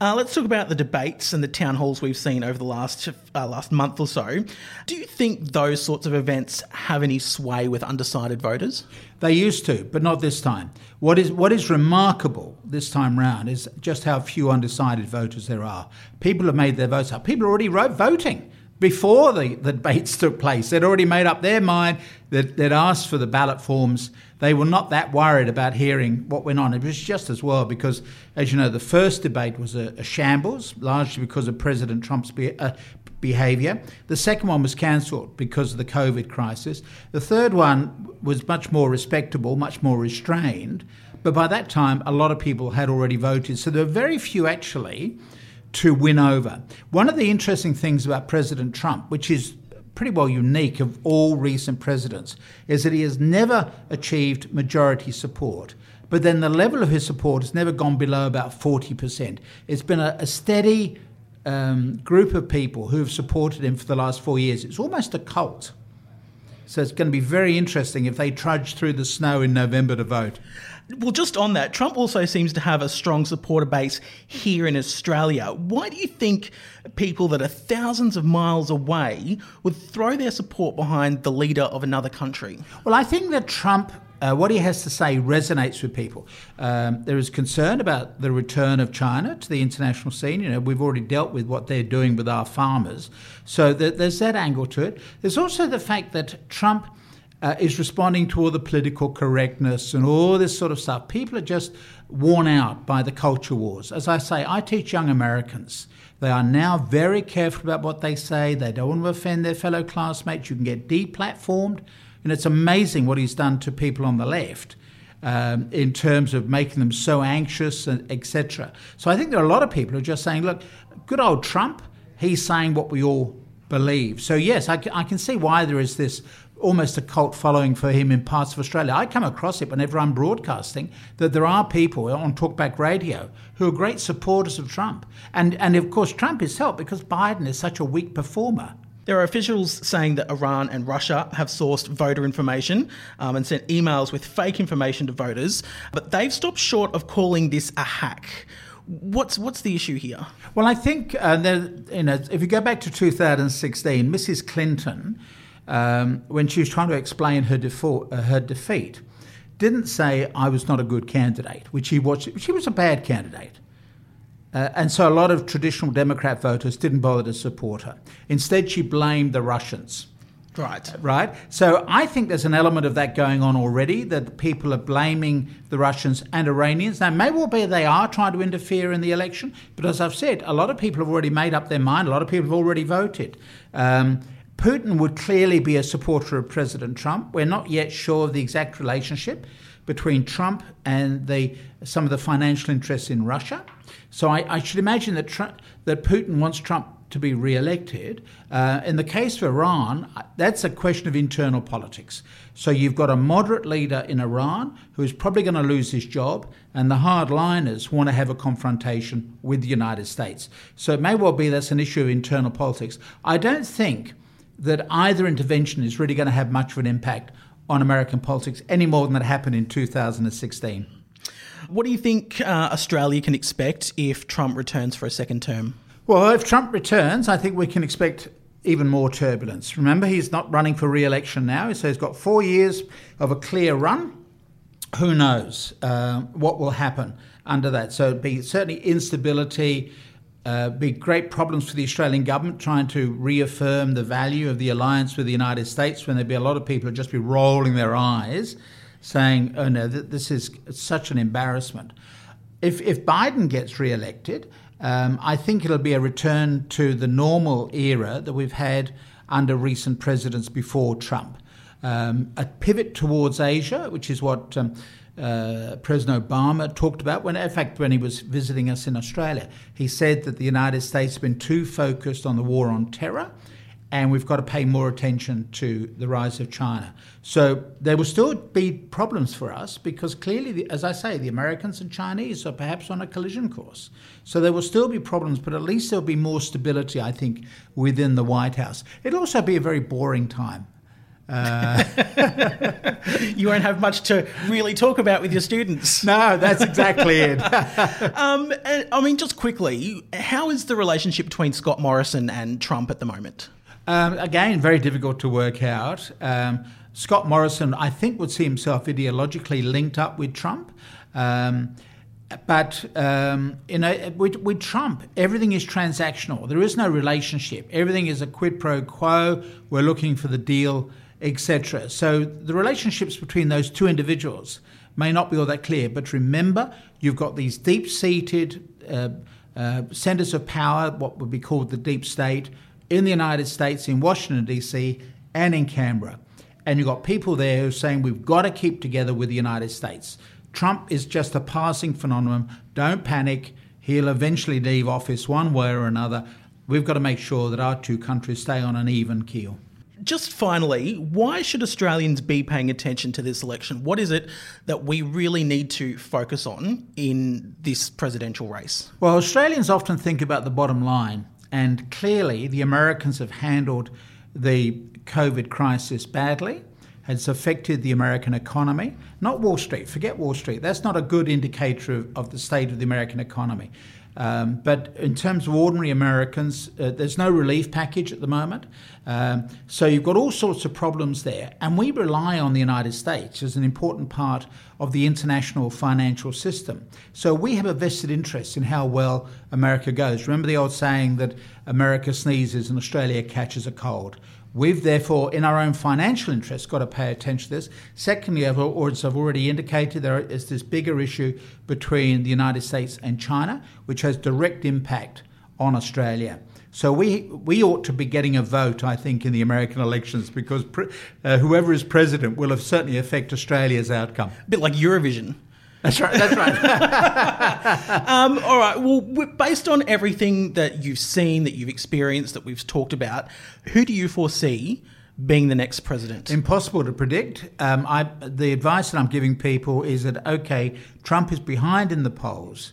Uh, let's talk about the debates and the town halls we've seen over the last uh, last month or so. Do you think those sorts of events have any sway with undecided voters? They used to, but not this time. What is what is remarkable this time round is just how few undecided voters there are. People have made their votes up. People are already voting before the, the debates took place. They'd already made up their mind that they'd asked for the ballot forms. They were not that worried about hearing what went on. It was just as well because, as you know, the first debate was a, a shambles, largely because of President Trump's be, uh, behaviour. The second one was cancelled because of the COVID crisis. The third one was much more respectable, much more restrained. But by that time, a lot of people had already voted. So there were very few actually to win over. One of the interesting things about President Trump, which is pretty well unique of all recent presidents, is that he has never achieved majority support. But then the level of his support has never gone below about 40%. It's been a, a steady um, group of people who have supported him for the last four years. It's almost a cult. So it's going to be very interesting if they trudge through the snow in November to vote. Well, just on that, Trump also seems to have a strong supporter base here in Australia. Why do you think people that are thousands of miles away would throw their support behind the leader of another country? Well, I think that Trump uh, what he has to say resonates with people. Um, there is concern about the return of China to the international scene. You know, we've already dealt with what they're doing with our farmers, so there's that angle to it. There's also the fact that Trump uh, is responding to all the political correctness and all this sort of stuff. People are just worn out by the culture wars. As I say, I teach young Americans. They are now very careful about what they say. They don't want to offend their fellow classmates. You can get deplatformed. And it's amazing what he's done to people on the left. Um, in terms of making them so anxious, etc. So I think there are a lot of people who are just saying, look, good old Trump, he's saying what we all believe. So, yes, I, I can see why there is this almost a cult following for him in parts of Australia. I come across it whenever I'm broadcasting that there are people on Talkback Radio who are great supporters of Trump. And, and of course, Trump is helped because Biden is such a weak performer. There are officials saying that Iran and Russia have sourced voter information um, and sent emails with fake information to voters, but they've stopped short of calling this a hack. What's what's the issue here? Well, I think uh, there, you know if you go back to 2016, Mrs. Clinton um, when she was trying to explain her, default, uh, her defeat, didn't say I was not a good candidate, which she was. She was a bad candidate. Uh, and so a lot of traditional Democrat voters didn't bother to support her. Instead, she blamed the Russians. Right. Right. So I think there's an element of that going on already, that people are blaming the Russians and Iranians. Now, may well be they are trying to interfere in the election, but as I've said, a lot of people have already made up their mind. A lot of people have already voted. Um, Putin would clearly be a supporter of President Trump. We're not yet sure of the exact relationship between Trump and the, some of the financial interests in Russia. So I, I should imagine that, Trump, that Putin wants Trump to be re-elected. Uh, in the case of Iran, that's a question of internal politics. So you've got a moderate leader in Iran who is probably going to lose his job, and the hardliners want to have a confrontation with the United States. So it may well be that's an issue of internal politics. I don't think that either intervention is really going to have much of an impact on American politics any more than that happened in 2016. What do you think uh, Australia can expect if Trump returns for a second term? Well, if Trump returns, I think we can expect even more turbulence. Remember, he's not running for re election now, so he's got four years of a clear run. Who knows uh, what will happen under that? So it'd be certainly instability, uh, be great problems for the Australian government trying to reaffirm the value of the alliance with the United States when there'd be a lot of people who'd just be rolling their eyes saying, oh no, th- this is such an embarrassment. If, if Biden gets re-elected, um, I think it'll be a return to the normal era that we've had under recent presidents before Trump. Um, a pivot towards Asia, which is what um, uh, President Obama talked about when, in fact, when he was visiting us in Australia. He said that the United States has been too focused on the war on terror, and we've got to pay more attention to the rise of China. So there will still be problems for us because clearly, as I say, the Americans and Chinese are perhaps on a collision course. So there will still be problems, but at least there'll be more stability, I think, within the White House. It'll also be a very boring time uh, you won't have much to really talk about with your students. No, that's exactly it. um, I mean, just quickly, how is the relationship between Scott Morrison and Trump at the moment? Um, again, very difficult to work out. Um, Scott Morrison, I think, would see himself ideologically linked up with Trump. Um, but um, you know, with, with, Trump, everything is transactional. There is no relationship. Everything is a quid pro quo. We're looking for the deal etc. So the relationships between those two individuals may not be all that clear, but remember, you've got these deep seated uh, uh, centers of power, what would be called the deep state, in the United States, in Washington, D.C., and in Canberra. And you've got people there who are saying we've got to keep together with the United States. Trump is just a passing phenomenon. Don't panic. He'll eventually leave office one way or another. We've got to make sure that our two countries stay on an even keel. Just finally, why should Australians be paying attention to this election? What is it that we really need to focus on in this presidential race? Well, Australians often think about the bottom line, and clearly the Americans have handled the COVID crisis badly. It's affected the American economy, not Wall Street. Forget Wall Street. That's not a good indicator of, of the state of the American economy. Um, but in terms of ordinary Americans, uh, there's no relief package at the moment. Um, so you've got all sorts of problems there. And we rely on the United States as an important part of the international financial system. So we have a vested interest in how well America goes. Remember the old saying that America sneezes and Australia catches a cold? We've therefore, in our own financial interests, got to pay attention to this. Secondly, as I've already indicated, there is this bigger issue between the United States and China, which has direct impact on Australia. So we we ought to be getting a vote, I think, in the American elections because pre- uh, whoever is president will have certainly affect Australia's outcome. A bit like Eurovision. That's right. That's right. um, all right. Well, based on everything that you've seen, that you've experienced, that we've talked about, who do you foresee being the next president? Impossible to predict. Um, I, the advice that I'm giving people is that okay, Trump is behind in the polls,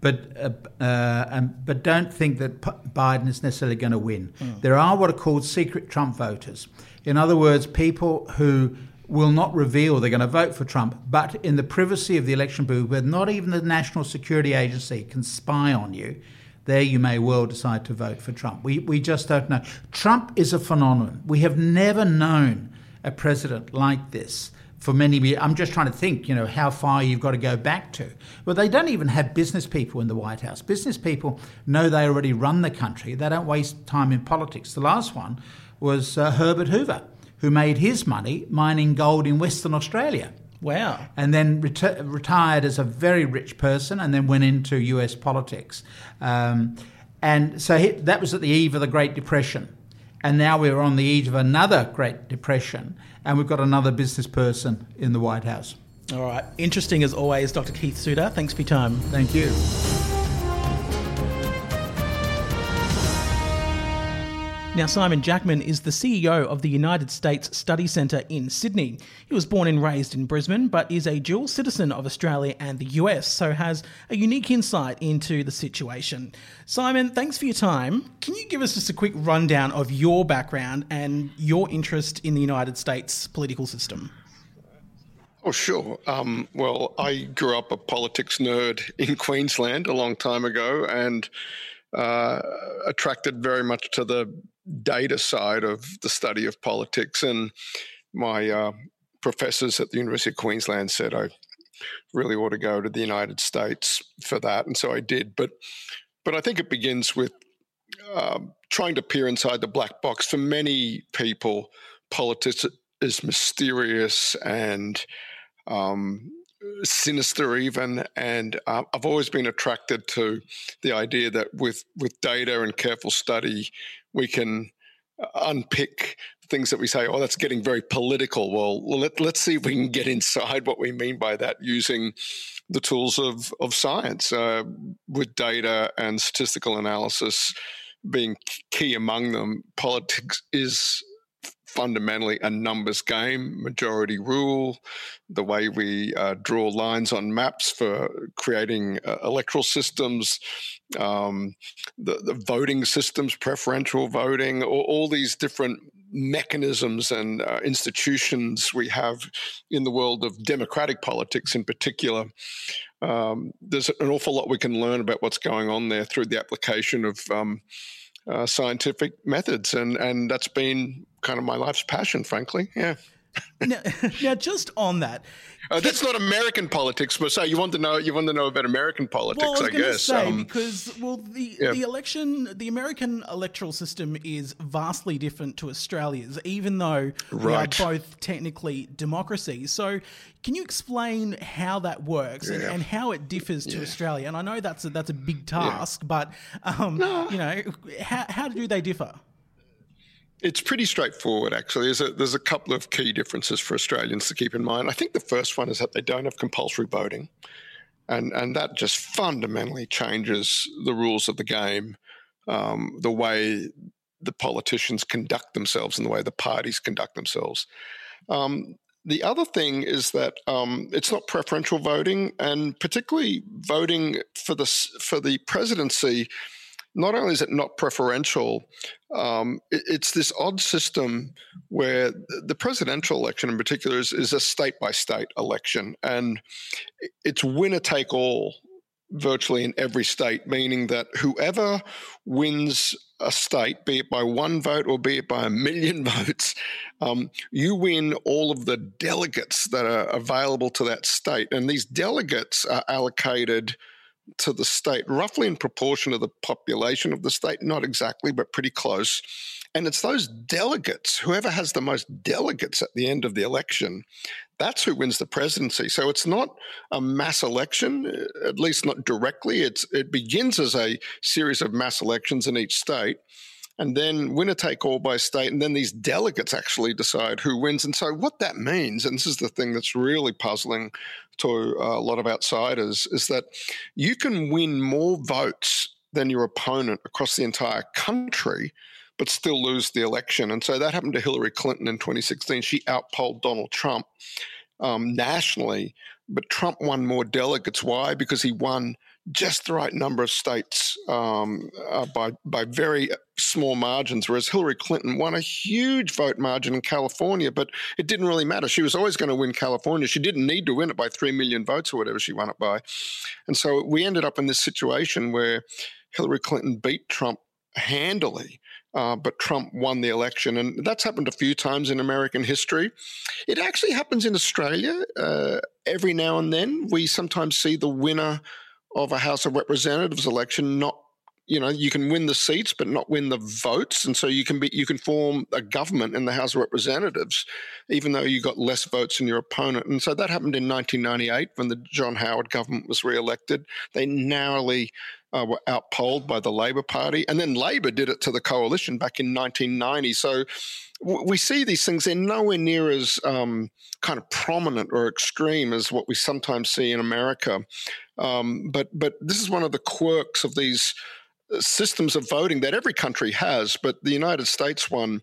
but uh, uh, um, but don't think that P- Biden is necessarily going to win. Mm. There are what are called secret Trump voters. In other words, people who will not reveal they're going to vote for Trump, but in the privacy of the election booth, where not even the National Security Agency can spy on you, there you may well decide to vote for Trump. We, we just don't know. Trump is a phenomenon. We have never known a president like this for many years. I'm just trying to think, you know, how far you've got to go back to. Well, they don't even have business people in the White House. Business people know they already run the country. They don't waste time in politics. The last one was uh, Herbert Hoover who made his money mining gold in Western Australia. Wow. And then reti- retired as a very rich person and then went into US politics. Um, and so he, that was at the eve of the Great Depression. And now we're on the eve of another Great Depression, and we've got another business person in the White House. All right. Interesting as always, Dr. Keith Suter. Thanks for your time. Thank you. Now, Simon Jackman is the CEO of the United States Study Centre in Sydney. He was born and raised in Brisbane, but is a dual citizen of Australia and the US, so has a unique insight into the situation. Simon, thanks for your time. Can you give us just a quick rundown of your background and your interest in the United States political system? Oh, sure. Um, well, I grew up a politics nerd in Queensland a long time ago and uh, attracted very much to the data side of the study of politics. And my uh, professors at the University of Queensland said I really ought to go to the United States for that, and so I did. But but I think it begins with um, trying to peer inside the black box. For many people, politics is mysterious and um, sinister even and uh, i've always been attracted to the idea that with with data and careful study we can uh, unpick things that we say, oh, that's getting very political. Well, let, let's see if we can get inside what we mean by that using the tools of, of science uh, with data and statistical analysis being key among them. Politics is fundamentally a numbers game, majority rule, the way we uh, draw lines on maps for creating uh, electoral systems, um, the, the, voting systems, preferential voting, all, all these different mechanisms and uh, institutions we have in the world of democratic politics in particular. Um, there's an awful lot we can learn about what's going on there through the application of um, uh, scientific methods, and and that's been kind of my life's passion, frankly. Yeah. Now, now, just on that, uh, that's not American politics, but say you want to know you want to know about American politics, well, I, was I guess. Say, um, because well, the yeah. the election, the American electoral system is vastly different to Australia's, even though right. we are both technically democracies. So, can you explain how that works yeah. and, and, how it differs yeah. to Australia? And I know that's a, that's a big task, but um, no. you know, how how do they differ? It's pretty straightforward, actually. There's a, there's a couple of key differences for Australians to keep in mind. I think the first one is that they don't have compulsory voting, and and that just fundamentally changes the rules of the game, um, the way the politicians conduct themselves and the way the parties conduct themselves. Um, the other thing is that um, it's not preferential voting, and particularly voting for the for the presidency not only is it not preferential, um, it, it's this odd system where the presidential election, in particular, is, is a state by state election, and it's winner take all virtually in every state, meaning that whoever wins a state, be it by one vote or be it by a million votes, um, you win all of the delegates that are available to that state. And these delegates are allocated to the state roughly in proportion to the population of the state, not exactly, but pretty close. And it's those delegates, whoever has the most delegates at the end of the election, that's who wins the presidency. So it's not a mass election, at least not directly. It's it begins as a series of mass elections in each state, and then winner take all by state, and then these delegates actually decide who wins. And so what that means, and this is the thing that's really puzzling to a lot of outsiders, is that you can win more votes than your opponent across the entire country but still lose the election. And so that happened to Hillary Clinton in 2016. She outpolled Donald Trump um, nationally, but Trump won more delegates. Why? Because he won just the right number of states um, uh, by by very small margins, whereas Hillary Clinton won a huge vote margin in California, but it didn't really matter. She was always going to win California. She didn't need to win it by three million votes or whatever she won it by, and so we ended up in this situation where Hillary Clinton beat Trump handily uh, but Trump won the election. And that's happened a few times in American history. It actually happens in Australia uh, every now and then. We sometimes see the winner of a House of Representatives election not you know you can win the seats but not win the votes. And so you can be you can form a government in the house of representatives even though you got less votes than your opponent. And so that happened in 1998 when the john howard government was re-elected. They narrowly uh, were outpolled by the Labor Party. And then Labor did it to the coalition back in 1990. So we see these things, they're nowhere near as um, kind of prominent or extreme as what we sometimes see in America. Um, but, but this is one of the quirks of these uh, systems of voting that every country has, but the United States one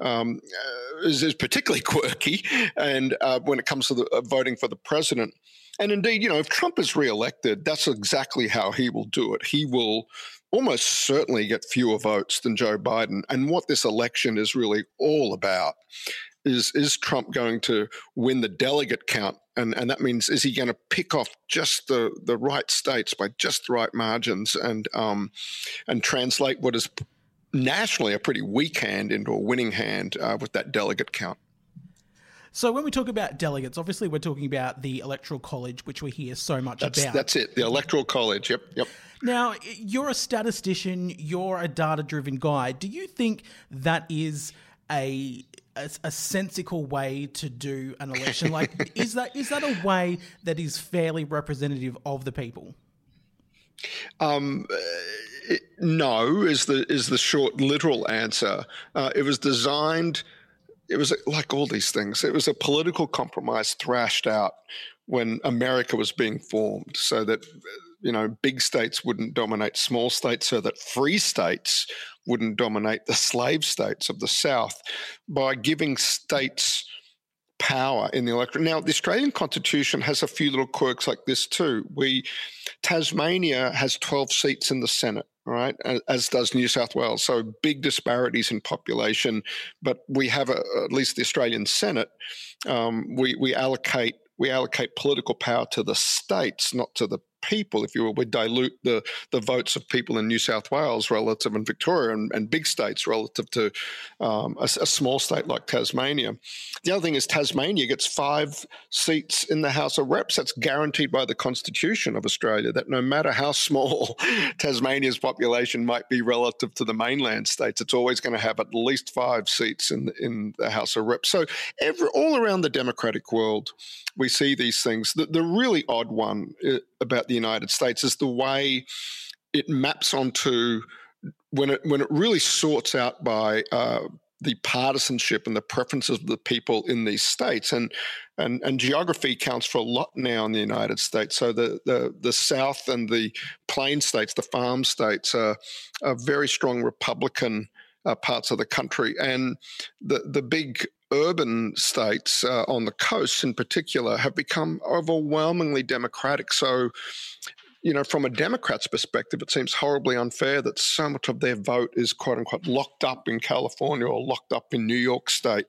um, uh, is, is, particularly quirky. And uh, when it comes to the, uh, voting for the president, and indeed, you know, if Trump is reelected, that's exactly how he will do it. He will almost certainly get fewer votes than Joe Biden. And what this election is really all about is is Trump going to win the delegate count? And and that means is he going to pick off just the the right states by just the right margins and um and translate what is nationally a pretty weak hand into a winning hand uh, with that delegate count? So when we talk about delegates, obviously we're talking about the electoral college, which we hear so much that's, about. That's it, the electoral college. Yep, yep. Now you're a statistician, you're a data-driven guy. Do you think that is a a, a sensical way to do an election? Like, is that is that a way that is fairly representative of the people? Um, it, no, is the is the short literal answer. Uh, it was designed it was like all these things. It was a political compromise thrashed out when America was being formed, so that you know big states wouldn't dominate small states, so that free states wouldn't dominate the slave states of the South, by giving states power in the electorate. Now, the Australian Constitution has a few little quirks like this too. We Tasmania has twelve seats in the Senate right? As does New South Wales. So big disparities in population, but we have a, at least the Australian Senate. Um, we we allocate we allocate political power to the states, not to the people, if you will, we dilute the, the votes of people in New South Wales relative in Victoria and, and big states relative to um, a, a, small state like Tasmania. The other thing is Tasmania gets five seats in the House of Reps. That's guaranteed by the Constitution of Australia that no matter how small Tasmania's population might be relative to the mainland states, it's always going to have at least five seats in, in the House of Reps. So every, all around the democratic world, we see these things. The, the really odd one uh, about the United States is the way it maps onto when it when it really sorts out by uh, the partisanship and the preferences of the people in these states and and and geography counts for a lot now in the United States. So the the the South and the plain states, the farm states, are, are very strong Republican uh, parts of the country, and the the big urban states uh, on the coast in particular have become overwhelmingly democratic. So you know, from a Democrat's perspective, it seems horribly unfair that so much of their vote is quote unquote locked up in California or locked up in New York State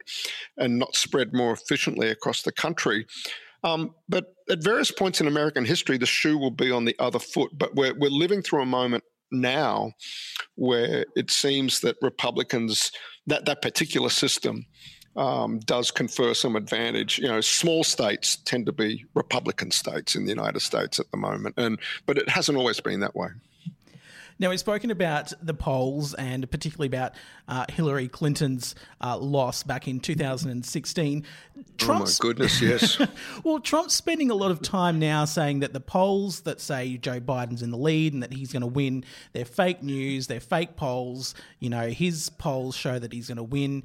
and not spread more efficiently across the country. Um, but at various points in American history, the shoe will be on the other foot. But we're, we're living through a moment now where it seems that Republicans, that, that particular system, um, does confer some advantage. You know, small states tend to be Republican states in the United States at the moment, and but it hasn't always been that way. Now, we've spoken about the polls and particularly about uh, Hillary Clinton's uh, loss back in 2016. Trump's, oh, my goodness, yes. well, Trump's spending a lot of time now saying that the polls that say Joe Biden's in the lead and that he's going to win, they're fake news, they're fake polls. You know, his polls show that he's going to win.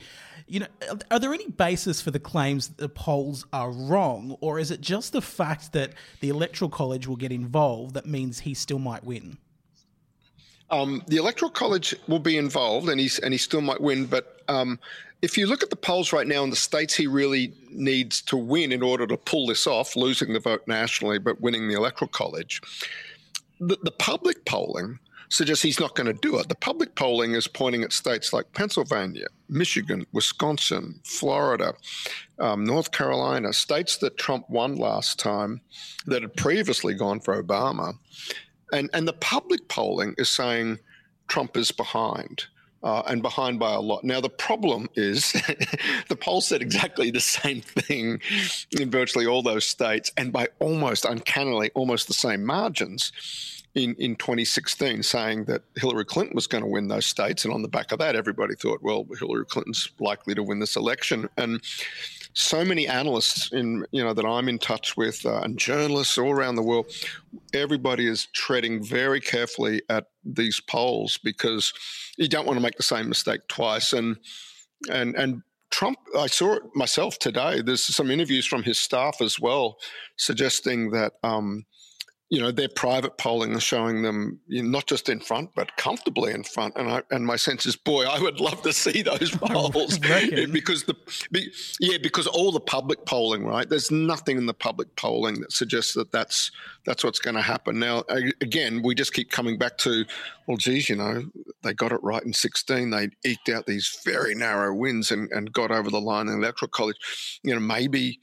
You know, are there any basis for the claims that the polls are wrong, or is it just the fact that the Electoral College will get involved that means he still might win? Um, the electoral college will be involved, and he's and he still might win. But um, if you look at the polls right now in the states he really needs to win in order to pull this off, losing the vote nationally but winning the electoral college, the, the public polling suggests he's not going to do it. The public polling is pointing at states like Pennsylvania, Michigan, Wisconsin, Florida, um, North Carolina, states that Trump won last time that had previously gone for Obama. And, and the public polling is saying Trump is behind. Uh, and behind by a lot. Now, the problem is the poll said exactly the same thing in virtually all those states and by almost uncannily, almost the same margins in, in 2016, saying that Hillary Clinton was going to win those states. And on the back of that, everybody thought, well, Hillary Clinton's likely to win this election. And so many analysts in you know that I'm in touch with uh, and journalists all around the world, everybody is treading very carefully at these polls because you don't want to make the same mistake twice. And and and Trump, I saw it myself today. There's some interviews from his staff as well, suggesting that. Um, you know, their private polling is showing them you know, not just in front, but comfortably in front. And I, and my sense is, boy, I would love to see those polls because the, be, yeah, because all the public polling, right? There's nothing in the public polling that suggests that that's that's what's going to happen. Now, again, we just keep coming back to, well, geez, you know, they got it right in 16. They eked out these very narrow wins and, and got over the line in the electoral college. You know, maybe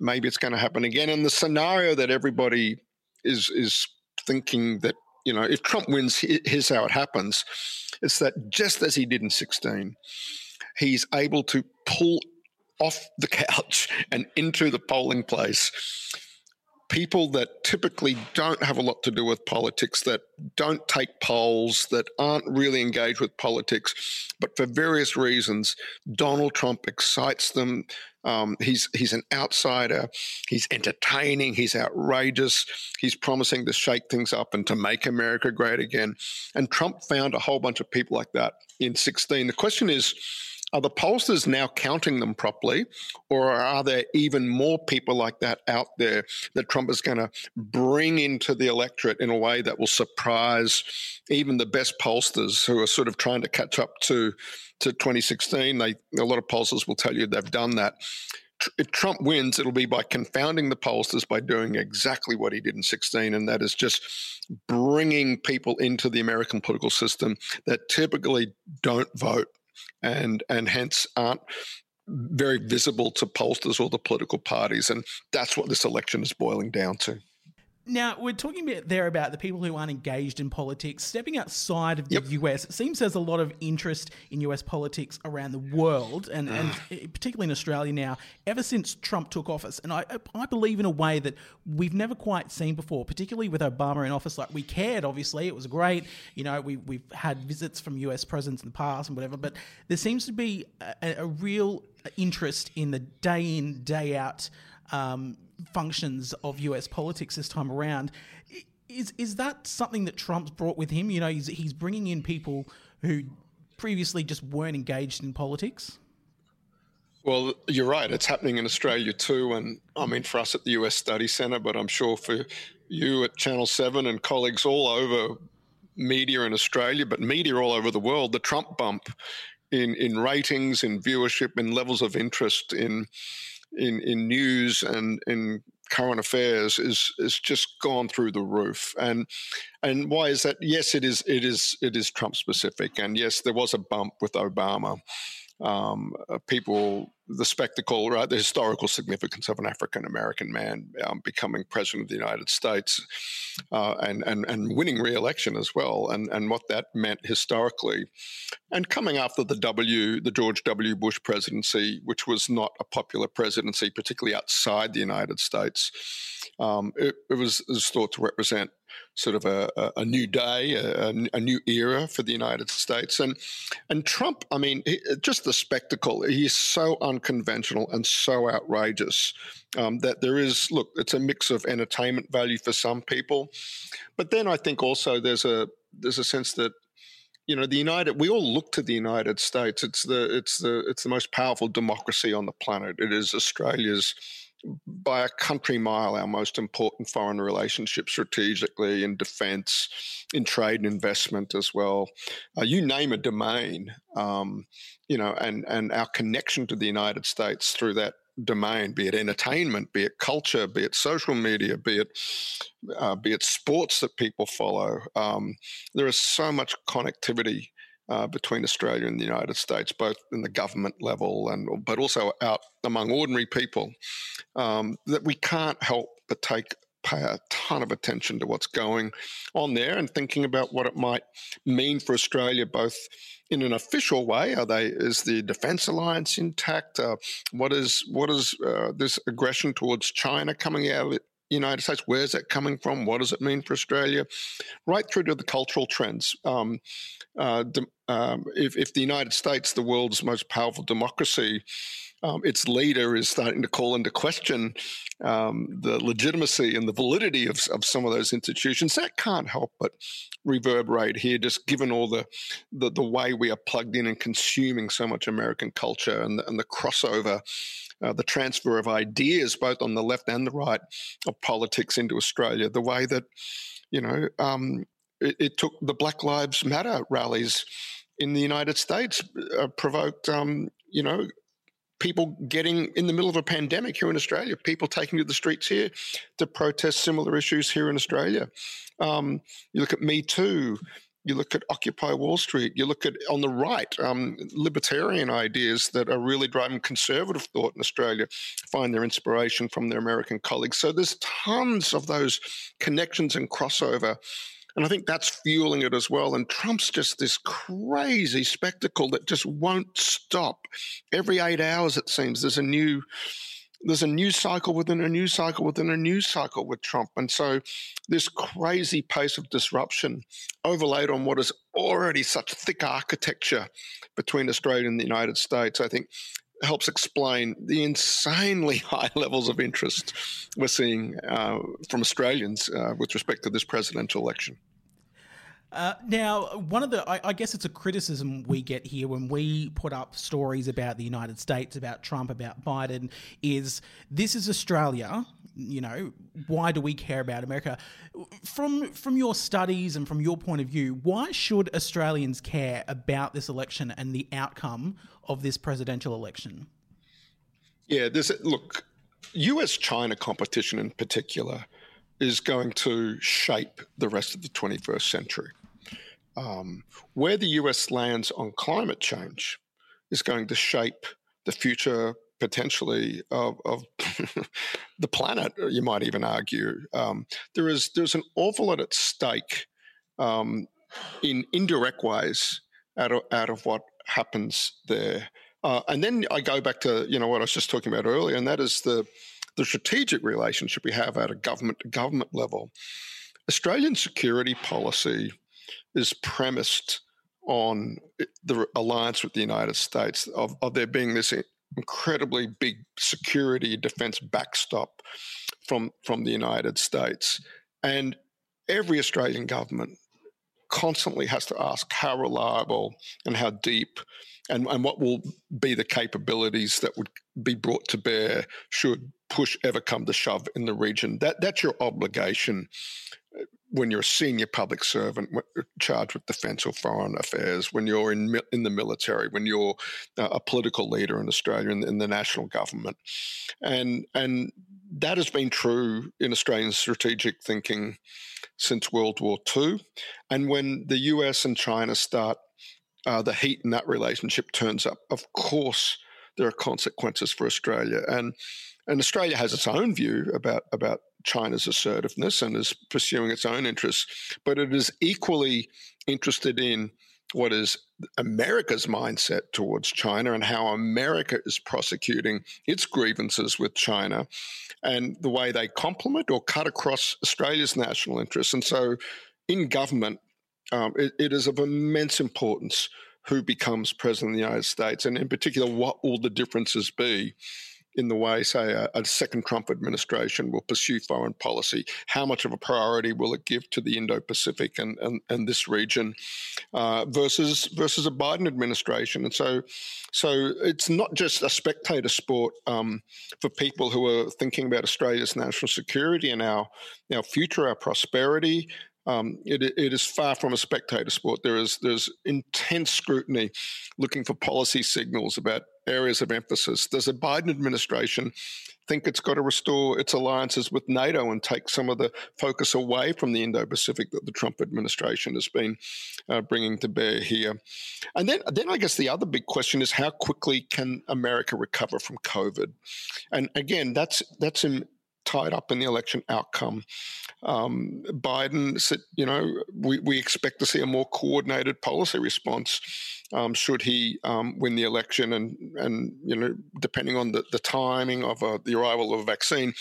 maybe it's going to happen again. And the scenario that everybody is is thinking that you know if Trump wins, here's how it happens. It's that just as he did in 16, he's able to pull off the couch and into the polling place people that typically don't have a lot to do with politics, that don't take polls, that aren't really engaged with politics, but for various reasons, Donald Trump excites them. Um, he's he's an outsider. He's entertaining. He's outrageous. He's promising to shake things up and to make America great again. And Trump found a whole bunch of people like that in 16. The question is are the pollsters now counting them properly, or are there even more people like that out there that Trump is going to bring into the electorate in a way that will surprise even the best pollsters who are sort of trying to catch up to to 2016? They a lot of pollsters will tell you they've done that. If Trump wins, it'll be by confounding the pollsters by doing exactly what he did in 16, and that is just bringing people into the American political system that typically don't vote and and hence aren't very visible to pollsters or the political parties. And that's what this election is boiling down to. Now, we're talking about there about the people who aren't engaged in politics. Stepping outside of the yep. US, it seems there's a lot of interest in US politics around the world, and, and particularly in Australia now, ever since Trump took office. And I, I believe in a way that we've never quite seen before, particularly with Obama in office. Like, we cared, obviously, it was great. You know, we, we've had visits from US presidents in the past and whatever, but there seems to be a, a real interest in the day in, day out. Um, functions of US politics this time around. Is is that something that Trump's brought with him? You know, he's he's bringing in people who previously just weren't engaged in politics. Well, you're right. It's happening in Australia too, and I mean for us at the US Study Centre, but I'm sure for you at Channel Seven and colleagues all over media in Australia, but media all over the world, the Trump bump in in ratings, in viewership, in levels of interest in in in news and in current affairs is is just gone through the roof. And and why is that? Yes, it is it is it is Trump specific, and yes, there was a bump with Obama. Um, uh, people the spectacle, right, the historical significance of an African American man um, becoming president of the United States uh, and, and, and winning re election as well, and, and what that meant historically. And coming after the W, the George W. Bush presidency, which was not a popular presidency, particularly outside the United States, um, it, it, was, it was thought to represent sort of a, a, new day, a, a, new era for the United States. And and Trump, I mean, just the spectacle. He's so unconventional and so outrageous um, that there is look. It's a mix of entertainment value for some people, but then I think also there's a there's a sense that you know the united we all look to the united states it's the it's the it's the most powerful democracy on the planet it is australia's by a country mile our most important foreign relationship strategically in defense, in trade and investment as well. Uh, you name a domain, um, you know, and, and our connection to the United States through that domain, be it entertainment, be it culture, be it social media, be it uh, be it sports that people follow. Um, there is so much connectivity uh, between Australia and the United States, both in the government level and but also out among ordinary people, um, that we can't help but take pay a ton of attention to what's going on there and thinking about what it might mean for Australia, both in an official way. Are they is the defence alliance intact? Uh, what is what is uh, this aggression towards China coming out of the United States? Where's that coming from? What does it mean for Australia? Right through to the cultural trends. Um, uh, um, if, if, the United States, the world's most powerful democracy, um, its leader is starting to call into question um, the legitimacy and the validity of, of some of those institutions, that can't help but reverberate here, just given all the, the, the way we are plugged in and consuming so much American culture and the, and the crossover uh, the transfer of ideas, both on the left and the right of politics into Australia, the way that, you know, um, it, it, took the Black Lives Matter rallies in the United States, uh, provoked, um, you know, people getting in the middle of a pandemic here in Australia, people taking to the streets here to protest similar issues here in Australia. Um, you look at Me Too, you look at Occupy Wall Street. You look at on the right, um, libertarian ideas that are really driving conservative thought in Australia find their inspiration from their American colleagues. So there's tons of those connections and crossover. And I think that's fueling it as well. And Trump's just this crazy spectacle that just won't stop. Every eight hours, it seems, there's a new there's a news cycle within a news cycle within a news cycle with Trump. And so this crazy pace of disruption overlaid on what is already such thick architecture between Australia and the United States, I think helps explain the insanely high levels of interest we're seeing uh, from Australians uh, with respect to this presidential election. Uh, now, one of the, I, I, guess it's a criticism we get here when we put up stories about the United States, about Trump, about Biden, is this is Australia. You know, why do we care about America? From from your studies and from your point of view, why should Australians care about this election and the outcome of this presidential election? Yeah, this look, U.S. China competition in particular is going to shape the rest of the 21st century. Um, where the US lands on climate change is going to shape the future potentially of, of the planet. You might even argue um, there is there's an awful lot at stake um, in indirect ways out of, out of what happens there. Uh, and then I go back to you know what I was just talking about earlier, and that is the the strategic relationship we have at a government to government level. Australian security policy is premised on eh, the alliance with the United States, of, of there being this incredibly big security defense backstop from, from the United States. And every Australian government constantly has to ask how reliable and how deep and, and what will be the capabilities that would be brought to bear should push ever come to shove in the region. That that's your obligation when you're a senior public servant charged with defence or foreign affairs, when you're in in the military, when you're a political leader in Australia in, in the national government, and and that has been true in Australian strategic thinking since World War II. And when the US and China start, uh, the heat in that relationship turns up. Of course, there are consequences for Australia. And and Australia has its own view about about China's assertiveness and is pursuing its own interests, but it is equally interested in what is America's mindset towards China and how America is prosecuting its grievances with China and the way they complement or cut across Australia's national interests. And so, in government, um, it, it is of immense importance who becomes president of the United States, and in particular, what will the differences be in the way, say, a, a, second Trump administration will pursue foreign policy? How much of a priority will it give to the Indo-Pacific and, and, and this region uh, versus versus a Biden administration? And so, so it's not just a spectator sport um, for people who are thinking about Australia's national security and our our future, our prosperity, um, it, it is far from a spectator sport. There is there's intense scrutiny, looking for policy signals about areas of emphasis. Does the Biden administration think it's got to restore its alliances with NATO and take some of the focus away from the Indo-Pacific that the Trump administration has been uh, bringing to bear here? And then, then I guess the other big question is how quickly can America recover from COVID? And again, that's that's in tied up in the election outcome. Um, Biden said, you know, we, we expect to see a more coordinated policy response um, should he um, win the election, and and you know, depending on the, the timing of uh, the arrival of a vaccine.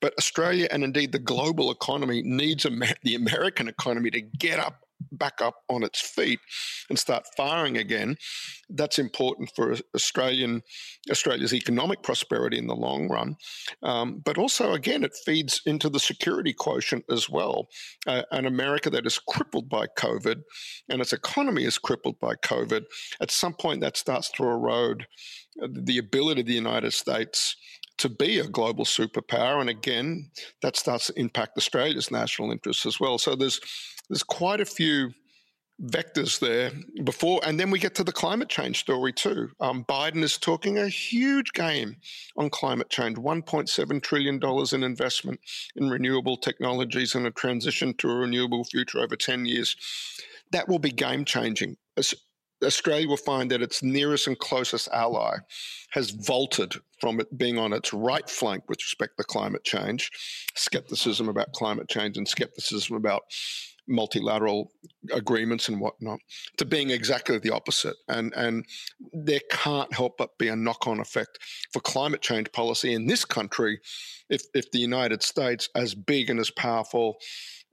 But Australia and indeed the global economy needs Amer- the American economy to get up back up on its feet and start firing again, that's important for Australian Australia's economic prosperity in the long run. Um, but also, again, it feeds into the security quotient as well. Uh, an America that is crippled by COVID and its economy is crippled by COVID, at some point that starts to erode the ability of the United States to be a global superpower. And again, that starts to impact Australia's national interests as well. So there's there's quite a few vectors there before, and then we get to the climate change story too. Um, Biden is talking a huge game on climate change: 1.7 trillion dollars in investment in renewable technologies and a transition to a renewable future over 10 years. That will be game changing. Australia will find that its nearest and closest ally has vaulted from it being on its right flank with respect to climate change, skepticism about climate change, and skepticism about multilateral agreements and whatnot to being exactly the opposite. And and there can't help but be a knock-on effect for climate change policy in this country if if the United States, as big and as powerful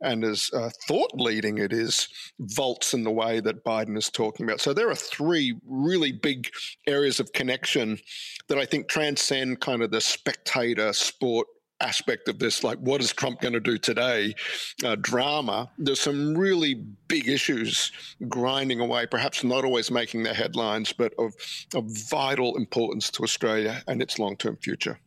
and as uh, thought leading it is, vaults in the way that Biden is talking about. So there are three really big areas of connection that I think transcend kind of the spectator sport aspect of this, like what is Trump going to do today, uh, drama, there's some really big issues grinding away, perhaps not always making the headlines, but of, of vital importance to Australia and its long term future.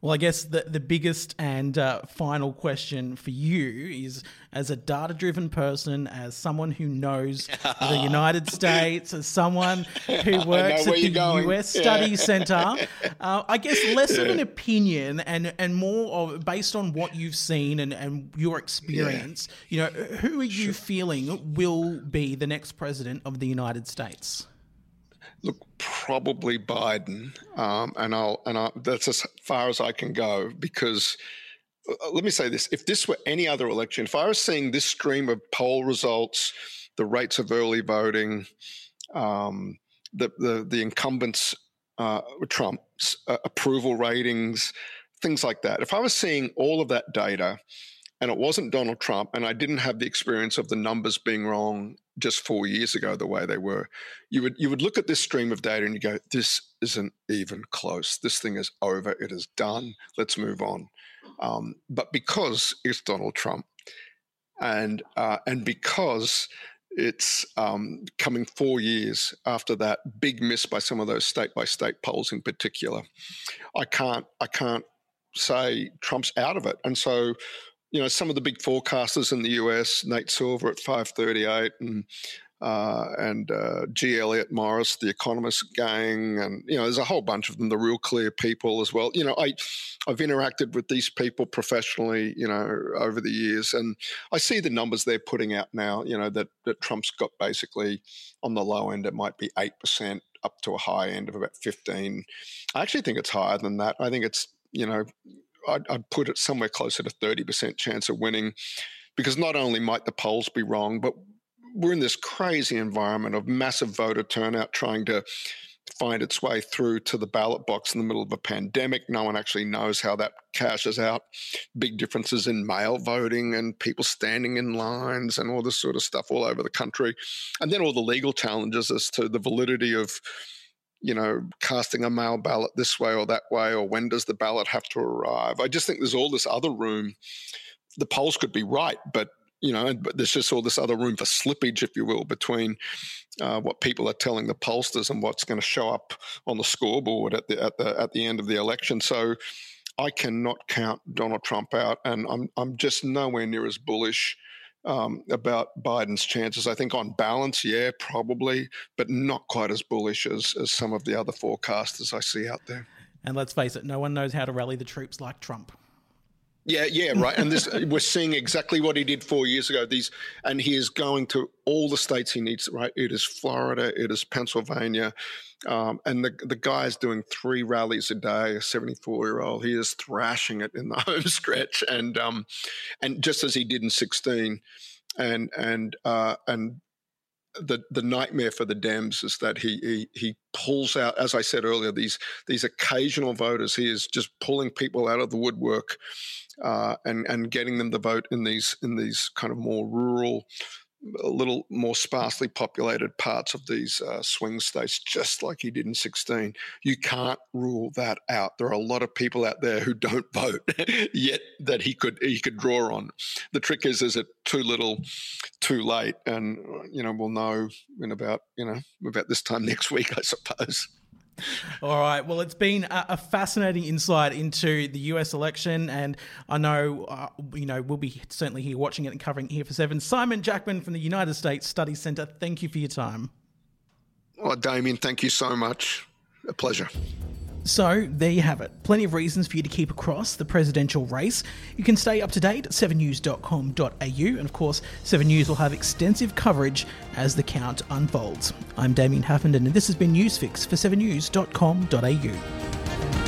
Well, I guess the, the biggest and uh, final question for you is as a data driven person, as someone who knows the United States, as someone who works at the going. US yeah. Study Center, uh, I guess less yeah. of an opinion and, and more of based on what you've seen and, and your experience, yeah. you know, who are you sure. feeling will be the next president of the United States? Look, probably Biden, um, and I'll and I'll, that's as far as I can go because uh, let me say this: if this were any other election, if I was seeing this stream of poll results, the rates of early voting, um, the, the the incumbents, uh, Trump's uh, approval ratings, things like that. If I was seeing all of that data, and it wasn't Donald Trump, and I didn't have the experience of the numbers being wrong just four years ago the way they were, you would you would look at this stream of data and you go, this isn't even close. This thing is over. It is done. Let's move on. Um, but because it's Donald Trump, and uh, and because it's um, coming four years after that big miss by some of those state by state polls in particular, I can't I can't say Trump's out of it. And so you know, some of the big forecasters in the US, Nate Silver at 538 and uh, and uh, G. Elliott Morris, the Economist gang, and you know, there's a whole bunch of them. The real clear people as well. You know, I I've interacted with these people professionally, you know, over the years, and I see the numbers they're putting out now. You know, that that Trump's got basically on the low end, it might be eight percent up to a high end of about 15. I actually think it's higher than that. I think it's, you know, I'd, I'd, put it somewhere closer to 30% chance of winning because not only might the polls be wrong, but we're in this crazy environment of massive voter turnout trying to find its way through to the ballot box in the middle of a pandemic. No one actually knows how that cashes out. Big differences in mail voting and people standing in lines and all this sort of stuff all over the country. And then all the legal challenges as to the validity of you know, casting a mail ballot this way or that way, or when does the ballot have to arrive? I just think there's all this other room. The polls could be right, but you know, but there's just all this other room for slippage, if you will, between uh, what people are telling the pollsters and what's going to show up on the scoreboard at the at the at the end of the election. So I cannot count Donald Trump out, and I'm I'm just nowhere near as bullish um, about Biden's chances. I think on balance, yeah, probably, but not quite as bullish as, as some of the other forecasters I see out there. And let's face it, no one knows how to rally the troops like Trump. Yeah, yeah, right. And this we're seeing exactly what he did four years ago. These, and he is going to all the states he needs. Right, it is Florida, it is Pennsylvania, um, and the the guy is doing three rallies a day. A seventy four year old, he is thrashing it in the home stretch, and um, and just as he did in sixteen, and and uh, and the the nightmare for the Dems is that he, he he pulls out, as I said earlier, these these occasional voters. He is just pulling people out of the woodwork uh, and and getting them to vote in these in these kind of more rural a little more sparsely populated parts of these uh, swing states, just like he did in 16. You can't rule that out. There are a lot of people out there who don't vote yet that he could he could draw on. The trick is, is it too little, too late? And you know, we'll know in about you know about this time next week, I suppose. All right. Well, it's been a, fascinating insight into the US election, and I know uh, you know we'll be certainly here watching it and covering it here for seven. Simon Jackman from the United States Study Center. Thank you for your time. Well, Damien, thank you so much. A pleasure. So, there you have it. Plenty of reasons for you to keep across the presidential race. You can stay up to date at 7news.com.au, and of course, 7 News will have extensive coverage as the count unfolds. I'm Damien Huffenden, and this has been Newsfix for 7news.com.au.